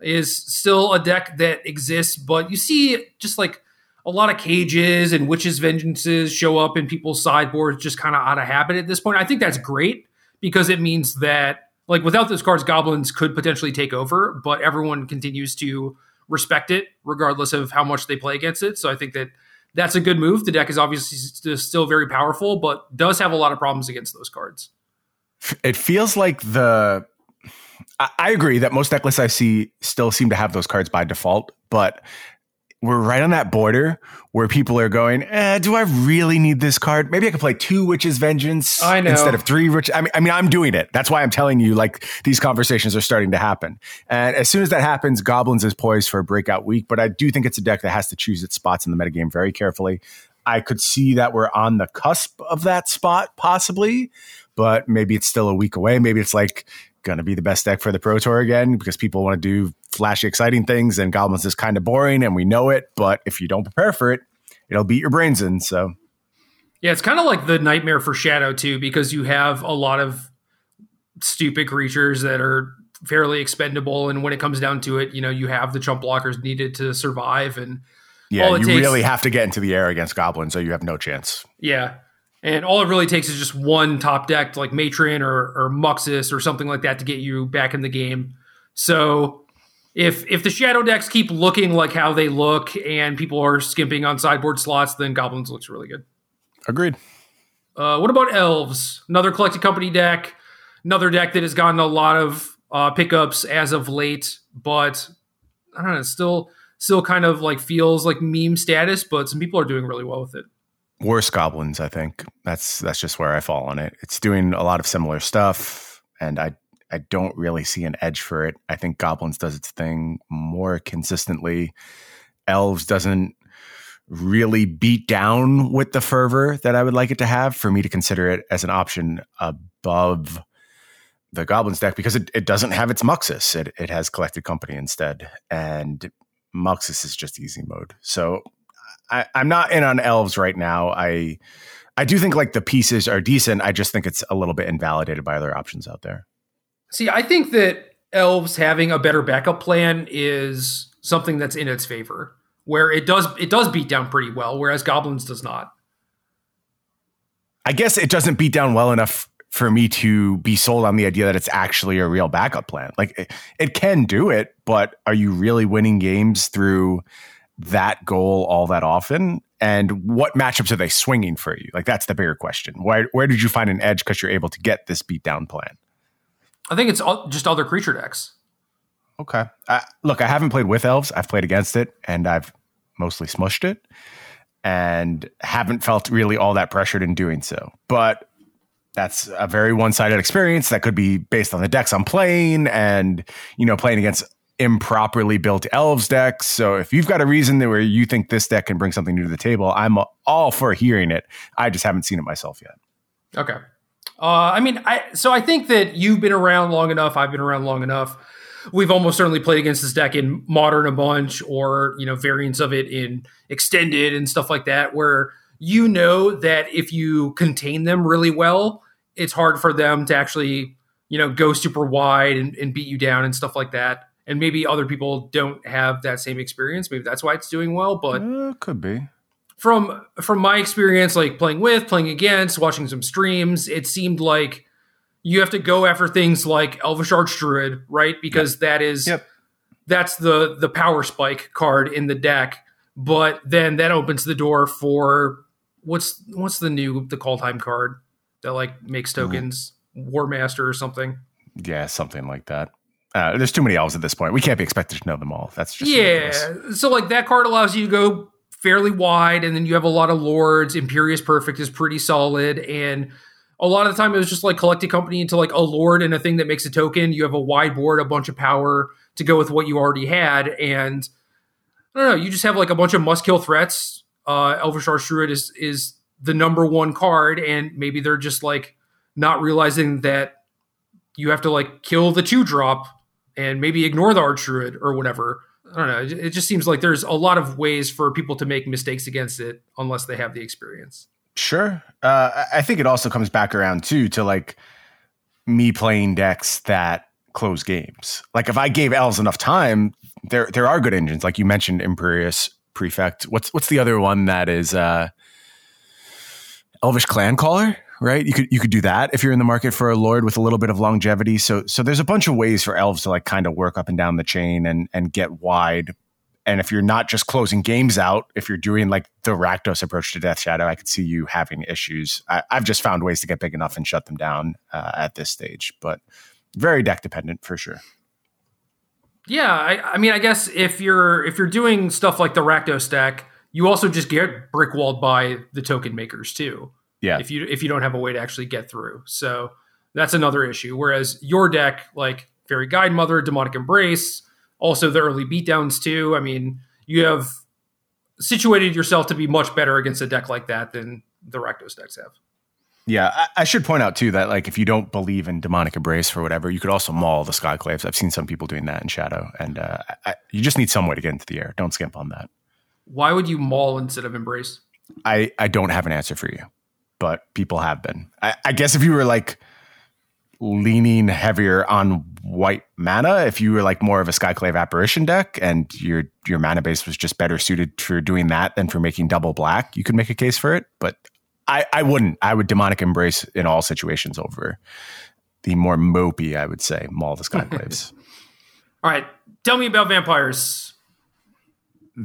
Is still a deck that exists, but you see just like a lot of cages and witches' vengeances show up in people's sideboards just kind of out of habit at this point. I think that's great because it means that like without those cards, goblins could potentially take over, but everyone continues to respect it regardless of how much they play against it. So I think that that's a good move. The deck is obviously still very powerful, but does have a lot of problems against those cards. It feels like the. I agree that most deck lists I see still seem to have those cards by default, but we're right on that border where people are going, eh, do I really need this card? Maybe I could play two Witches Vengeance I know. instead of three Witch. I mean, I mean, I'm doing it. That's why I'm telling you, like, these conversations are starting to happen. And as soon as that happens, Goblins is poised for a breakout week. But I do think it's a deck that has to choose its spots in the metagame very carefully. I could see that we're on the cusp of that spot, possibly, but maybe it's still a week away. Maybe it's like going to be the best deck for the Pro Tour again because people want to do flashy, exciting things, and Goblins is kind of boring, and we know it. But if you don't prepare for it, it'll beat your brains in. So, yeah, it's kind of like the nightmare for Shadow too, because you have a lot of stupid creatures that are fairly expendable, and when it comes down to it, you know, you have the chump blockers needed to survive, and yeah, you takes, really have to get into the air against goblins, so you have no chance. Yeah. And all it really takes is just one top deck like Matron or, or Muxus or something like that to get you back in the game. So if if the shadow decks keep looking like how they look and people are skimping on sideboard slots, then goblins looks really good. Agreed. Uh, what about elves? Another collected company deck, another deck that has gotten a lot of uh, pickups as of late, but I don't know, it still still kind of like feels like meme status, but some people are doing really well with it. Worse goblins, I think. That's that's just where I fall on it. It's doing a lot of similar stuff, and I I don't really see an edge for it. I think Goblins does its thing more consistently. Elves doesn't really beat down with the fervor that I would like it to have for me to consider it as an option above the Goblins deck because it, it doesn't have its Muxus. It, it has Collected Company instead. And Muxus is just easy mode. So I, I'm not in on elves right now. I I do think like the pieces are decent. I just think it's a little bit invalidated by other options out there. See, I think that elves having a better backup plan is something that's in its favor, where it does it does beat down pretty well, whereas goblins does not. I guess it doesn't beat down well enough for me to be sold on the idea that it's actually a real backup plan. Like it, it can do it, but are you really winning games through that goal all that often? And what matchups are they swinging for you? Like that's the bigger question. Where where did you find an edge because you're able to get this beat down plan? I think it's all just other creature decks. Okay. look, I haven't played with elves. I've played against it, and I've mostly smushed it, and haven't felt really all that pressured in doing so. But that's a very one-sided experience that could be based on the decks I'm playing and you know playing against improperly built elves decks. So if you've got a reason where you think this deck can bring something new to the table, I'm all for hearing it. I just haven't seen it myself yet. Okay. Uh, I mean, I so I think that you've been around long enough. I've been around long enough. We've almost certainly played against this deck in modern a bunch, or you know variants of it in extended and stuff like that, where you know that if you contain them really well, it's hard for them to actually, you know, go super wide and, and beat you down and stuff like that. And maybe other people don't have that same experience. Maybe that's why it's doing well. But uh, could be from from my experience, like playing with, playing against, watching some streams, it seemed like you have to go after things like Elvish Archdruid, right? Because yep. that is yep. that's the the power spike card in the deck. But then that opens the door for what's what's the new the Kaldheim card that like makes mm-hmm. tokens, mm. Warmaster or something. Yeah, something like that. Uh, there's too many elves at this point. We can't be expected to know them all. That's just yeah. Ridiculous. So like that card allows you to go fairly wide, and then you have a lot of lords. Imperious Perfect is pretty solid, and a lot of the time it was just like collecting company into like a lord and a thing that makes a token. You have a wide board, a bunch of power to go with what you already had, and I don't know. You just have like a bunch of must kill threats. Uh, Elvish Archdruid is is the number one card, and maybe they're just like not realizing that you have to like kill the two drop and maybe ignore the Archdruid or whatever. I don't know. It just seems like there's a lot of ways for people to make mistakes against it unless they have the experience. Sure. Uh, I think it also comes back around too to like me playing decks that close games. Like if I gave elves enough time, there there are good engines. Like you mentioned, Imperious Perfect. What's what's the other one that is uh, Elvish Clancaller? Right? You could you could do that if you're in the market for a lord with a little bit of longevity. So so there's a bunch of ways for elves to like kind of work up and down the chain and and get wide. And if you're not just closing games out, if you're doing like the Rakdos approach to Death Shadow, I could see you having issues. I, have just found ways to get big enough and shut them down uh, at this stage, but very deck dependent for sure. Yeah, I, I mean, I guess if you're if you're doing stuff like the Rakdos deck, you also just get brick walled by the token makers too. Yeah. If you if you don't have a way to actually get through. So that's another issue. Whereas your deck, like Faerie Guidemother, Demonic Embrace, also the early beatdowns too. I mean, you have situated yourself to be much better against a deck like that than the Rakdos decks have. Yeah, I, I, should point out too that like if you don't believe in demonic embrace for whatever, you could also maul the Skyclaves. I've seen some people doing that in Shadow, and uh, I, you just need some way to get into the air. Don't skimp on that. Why would you maul instead of embrace? I I don't have an answer for you but people have been. I, I guess if you were like leaning heavier on white mana, if you were like more of a Skyclave apparition deck and your your mana base was just better suited for doing that than for making double black, you could make a case for it. But I, I wouldn't. I would demonic embrace in all situations over the more mopey, I would say, maul the Skyclaves. all right. Tell me about vampires.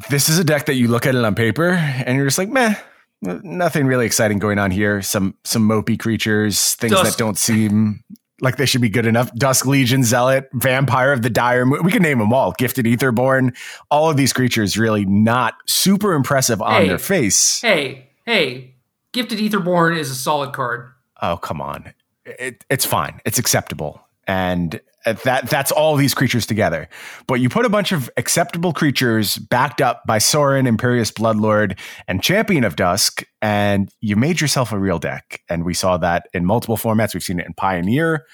This is a deck that you look at it on paper and you're just like, meh, nothing really exciting going on here. Some some mopey creatures, things Dusk. that don't seem like they should be good enough. Dusk Legion, Zealot, Vampire of the Dire. We can name them all. Gifted Etherborn. All of these creatures really not super impressive on hey, their face. Hey, hey, Gifted Etherborn is a solid card. Oh come on, it, it's fine. It's acceptable. and Uh, that that's all these creatures together. But you put a bunch of acceptable creatures backed up by Sorin, Imperious Bloodlord, and Champion of Dusk, and you made yourself a real deck. And we saw that in multiple formats. We've seen it in Pioneer.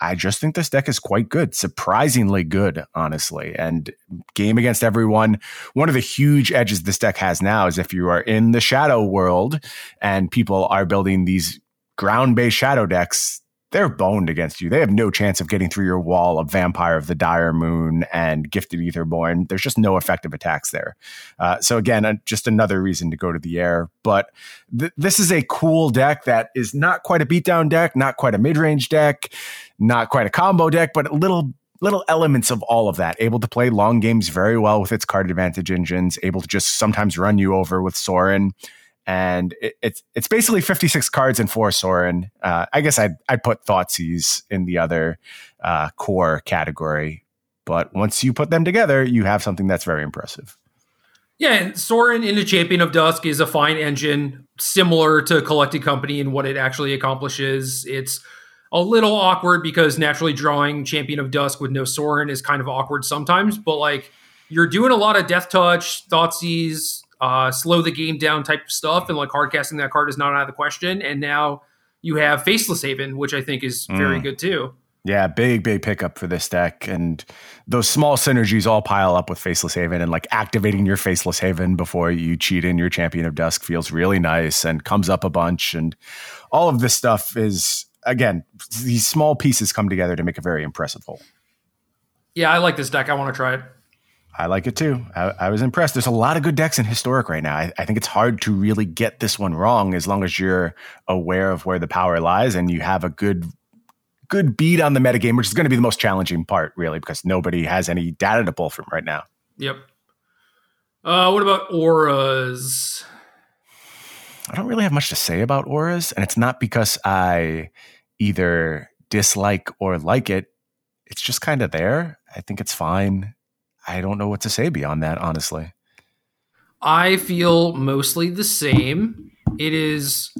I just think this deck is quite good, surprisingly good, honestly. And game against everyone. One of the huge edges this deck has now is if you are in the shadow world and people are building these ground based shadow decks, they're boned against you. They have no chance of getting through your wall of Vampire of the Dire Moon and Gifted Etherborn. There's just no effective attacks there. Uh, so again, uh, just another reason to go to the air. But th- this is a cool deck that is not quite a beatdown deck, not quite a mid range deck, not quite a combo deck, but little little elements of all of that. Able to play long games very well with its card advantage engines. Able to just sometimes run you over with Sorin and it, it's it's basically 56 cards in four Sorin. Uh, I guess I'd I'd put Thoughtseize in the other uh, core category, but once you put them together, you have something that's very impressive. Yeah, and Sorin into Champion of Dusk is a fine engine, similar to Collected Company in what it actually accomplishes. It's a little awkward because naturally drawing Champion of Dusk with no Sorin is kind of awkward sometimes, but like you're doing a lot of Death Touch, Thoughtseize, uh, slow the game down type of stuff, and like hard casting that card is not out of the question. And now you have Faceless Haven, which I think is very mm. good too. Yeah, big, big pickup for this deck. And those small synergies all pile up with Faceless Haven and like activating your Faceless Haven before you cheat in your Champion of Dusk feels really nice and comes up a bunch. And all of this stuff is, again, these small pieces come together to make a very impressive whole. Yeah, I like this deck. I want to try it. I like it too. I, I, was impressed. There's a lot of good decks in historic right now. I, I, think it's hard to really get this one wrong as long as you're aware of where the power lies and you have a good good beat on the metagame, which is going to be the most challenging part, really, because nobody has any data to pull from right now. Yep. Uh, what about auras? I don't really have much to say about auras, and it's not because I either dislike or like it. It's just kind of there. I think it's fine. I don't know what to say beyond that, honestly. I feel mostly the same. It is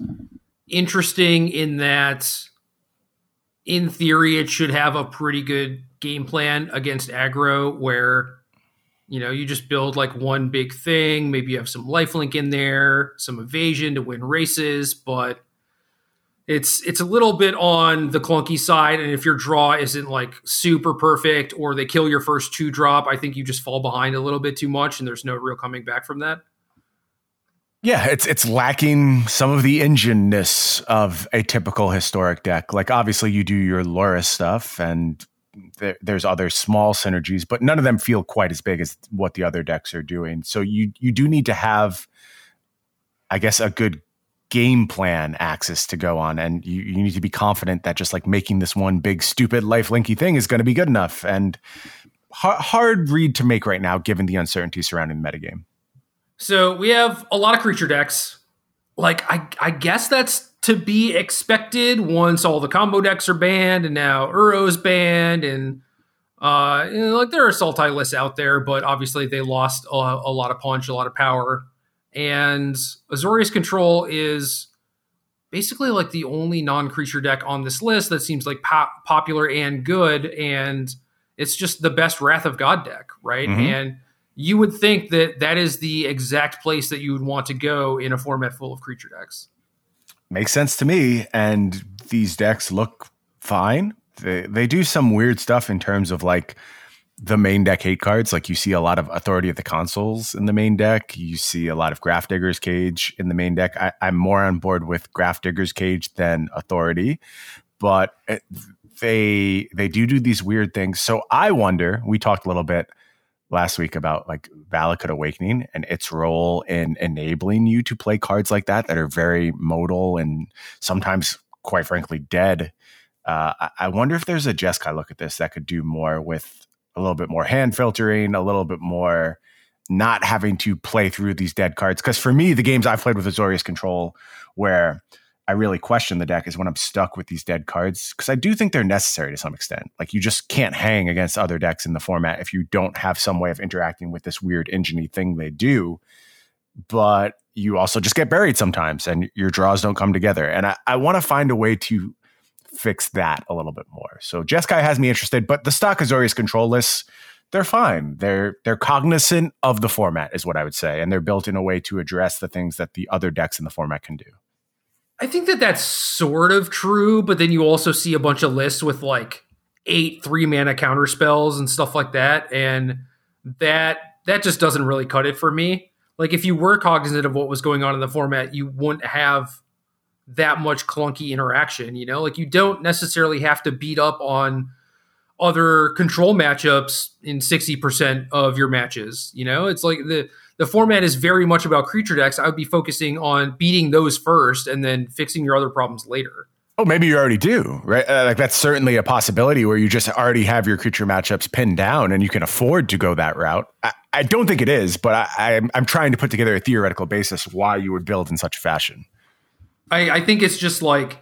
interesting in that, in theory, it should have a pretty good game plan against aggro where, you know, you just build like one big thing. Maybe you have some lifelink in there, some evasion to win races, but it's it's a little bit on the clunky side and if your draw isn't like super perfect or they kill your first two drop i think you just fall behind a little bit too much and there's no real coming back from that. Yeah it's it's lacking some of the engine-ness of a typical historic deck. Like obviously you do your Lurrus stuff and there, there's other small synergies but none of them feel quite as big as what the other decks are doing. So you you do need to have i guess a good game plan axis to go on and you, you need to be confident that just like making this one big stupid life linky thing is going to be good enough and hard, hard read to make right now given the uncertainty surrounding the metagame. So we have a lot of creature decks. Like i, I guess that's to be expected once all the combo decks are banned and now Uro's banned and uh, you know, like there are Sultai lists out there, but obviously they lost a, a lot of punch, a lot of power and Azorius Control is basically like the only non-creature deck on this list that seems like popular and good and it's just the best wrath of god deck right? Mm-hmm. and you would think that that is the exact place that you would want to go in a format full of creature decks. Makes sense to me and these decks look fine. They, they do some weird stuff in terms of like the main deck hate cards. Like you see a lot of Authority of the Consuls in the main deck. You see a lot of Grafdigger's Cage in the main deck. I, am more on board with Grafdigger's Cage than Authority, but they they do do these weird things. So I wonder. We talked a little bit last week about like Valakut Awakening and its role in enabling you to play cards like that that are very modal and sometimes, quite frankly, dead. Uh, I, I wonder if there's a Jeskai look at this that could do more with a little bit more hand filtering, a little bit more not having to play through these dead cards. Because for me, the games I've played with Azorius Control, where I really question the deck, is when I'm stuck with these dead cards. Because I do think they're necessary to some extent. Like you just can't hang against other decks in the format if you don't have some way of interacting with this weird engine thing they do. But you also just get buried sometimes and your draws don't come together. And I, I want to find a way to fix that a little bit more. So Jeskai has me interested, but the stock Azorius control lists, they're fine. They're they're cognizant of the format, is what I would say, and they're built in a way to address the things that the other decks in the format can do. I think that that's sort of true, but then you also see a bunch of lists with like eight three mana counter spells and stuff like that, and that that just doesn't really cut it for me. Like if you were cognizant of what was going on in the format, you wouldn't have that much clunky interaction. You know, like you don't necessarily have to beat up on other control matchups in 60% of your matches. You know, it's like the the format is very much about creature decks. I would be focusing on beating those first and then fixing your other problems later. Oh, maybe you already do, right? Uh, like that's certainly a possibility where you just already have your creature matchups pinned down and you can afford to go that route. I, I don't think it is, but I, I'm, I'm trying to put together a theoretical basis why you would build in such fashion. I, I think it's just like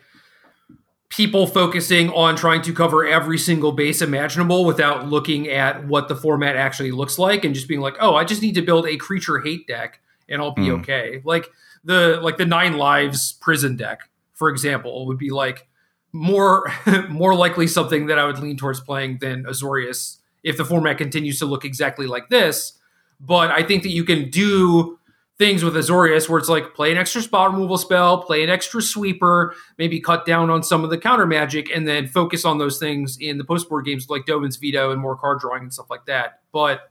people focusing on trying to cover every single base imaginable without looking at what the format actually looks like and just being like, oh, I just need to build a creature hate deck and I'll be mm. okay. Like the like the nine lives prison deck, for example, would be like more more likely something that I would lean towards playing than Azorius if the format continues to look exactly like this. But I think that you can do things with Azorius where it's like play an extra spot removal spell, play an extra sweeper, maybe cut down on some of the counter magic, and then focus on those things in the post board games like Dovin's Veto and more card drawing and stuff like that. But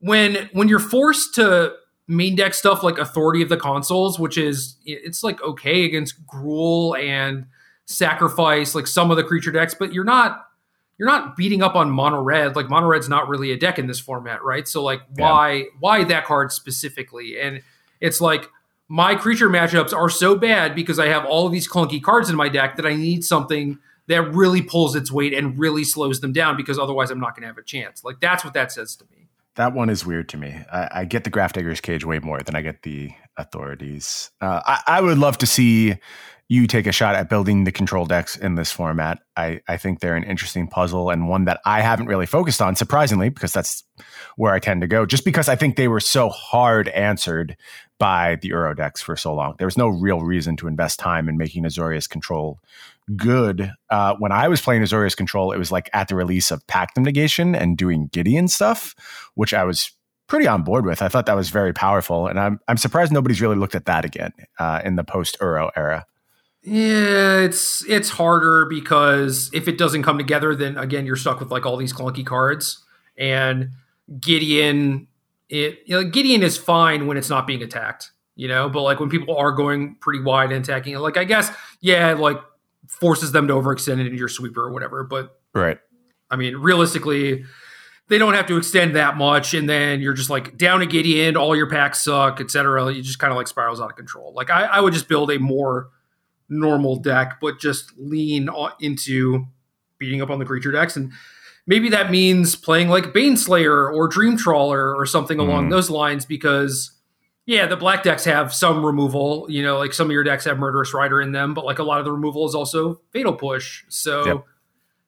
when when you're forced to main deck stuff like Authority of the Consuls, which is it's like okay against Gruul and Sacrifice, like some of the creature decks, but you're not you're not beating up on mono red. Like mono red's not really a deck in this format, right? So like why yeah. why that card specifically? And it's like my creature matchups are so bad because I have all of these clunky cards in my deck that I need something that really pulls its weight and really slows them down because otherwise I'm not going to have a chance. Like that's what that says to me. That one is weird to me. I, I get the Grafdigger's Cage way more than I get the authorities. Uh, I, I would love to see you take a shot at building the control decks in this format. I, I think they're an interesting puzzle and one that I haven't really focused on, surprisingly, because that's where I tend to go, just because I think they were so hard answered by the Uro decks for so long. There was no real reason to invest time in making Azorius control good. Uh, when I was playing Azorius control, it was like at the release of Pact Negation and doing Gideon stuff, which I was pretty on board with. I thought that was very powerful, and I'm I'm surprised nobody's really looked at that again uh, in the post Uro era. Yeah, it's it's harder because if it doesn't come together, then again you're stuck with like all these clunky cards. And Gideon, it you know, Gideon is fine when it's not being attacked, you know. But like when people are going pretty wide and attacking like I guess yeah, like forces them to overextend into your sweeper or whatever. But right, I mean realistically, they don't have to extend that much, and then you're just like down a Gideon, all your packs suck, etc. You just kind of like spirals out of control. Like I, I would just build a more normal deck, but just lean into beating up on the creature decks. And maybe that means playing like Baneslayer or Dream Trawler or something mm. along those lines because, yeah, the black decks have some removal. You know, like some of your decks have Murderous Rider in them, but like a lot of the removal is also Fatal Push. So yep.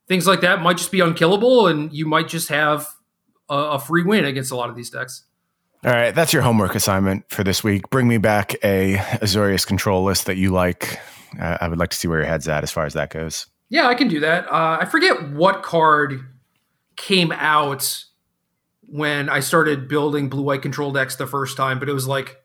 things like that might just be unkillable and you might just have a, a free win against a lot of these decks. All right, that's your homework assignment for this week. Bring me back a Azorius control list that you like I, I would like to see where your head's at as far as that goes. Yeah, I can do that. Uh, I forget what card came out when I started building blue white control decks the first time, but it was like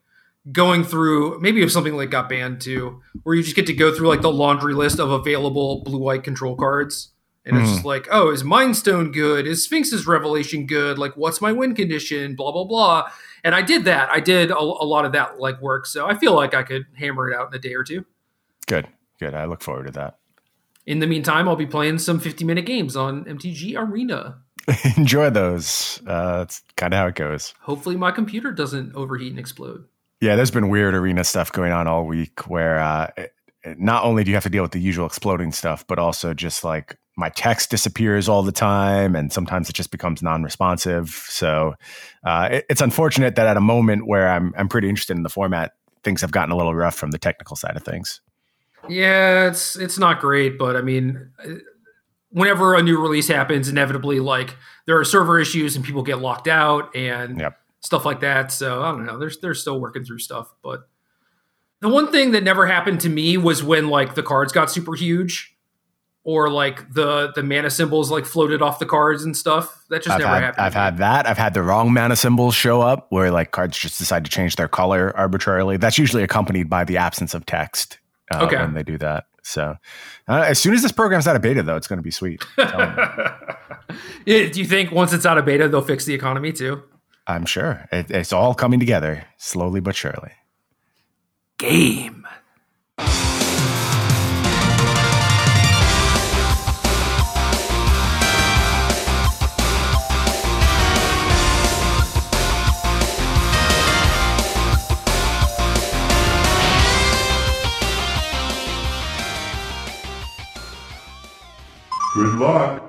going through maybe if something like got banned too, where you just get to go through like the laundry list of available blue white control cards. And it's mm. just like, oh, is Mindstone good? Is Sphinx's Revelation good? Like, what's my win condition? Blah, blah, blah. And I did that. I did a, a lot of that like work. So I feel like I could hammer it out in a day or two. Good, good. I look forward to that. In the meantime, I'll be playing some 50 minute games on MTG Arena. Enjoy those. Uh, that's kind of how it goes. Hopefully, my computer doesn't overheat and explode. Yeah, there's been weird arena stuff going on all week where uh, it, it, not only do you have to deal with the usual exploding stuff, but also just like my text disappears all the time and sometimes it just becomes non-responsive so uh, it, it's unfortunate that at a moment where I'm, I'm pretty interested in the format things have gotten a little rough from the technical side of things yeah, it's it's not great, but I mean, whenever a new release happens, inevitably, like there are server issues and people get locked out and yep. stuff like that. So I don't know. They're they're still working through stuff, but the one thing that never happened to me was when like the cards got super huge. or like the the mana symbols like floated off the cards and stuff. That just I've never had, happened. I've had that. I've had the wrong mana symbols show up where like cards just decide to change their color arbitrarily. That's usually accompanied by the absence of text uh, Okay. when they do that. So uh, as soon as this program's out of beta, though, it's going to be sweet. I'm telling you. Yeah, Do you think once it's out of beta, they'll fix the economy too? I'm sure it, it's all coming together slowly but surely. Game. Good luck.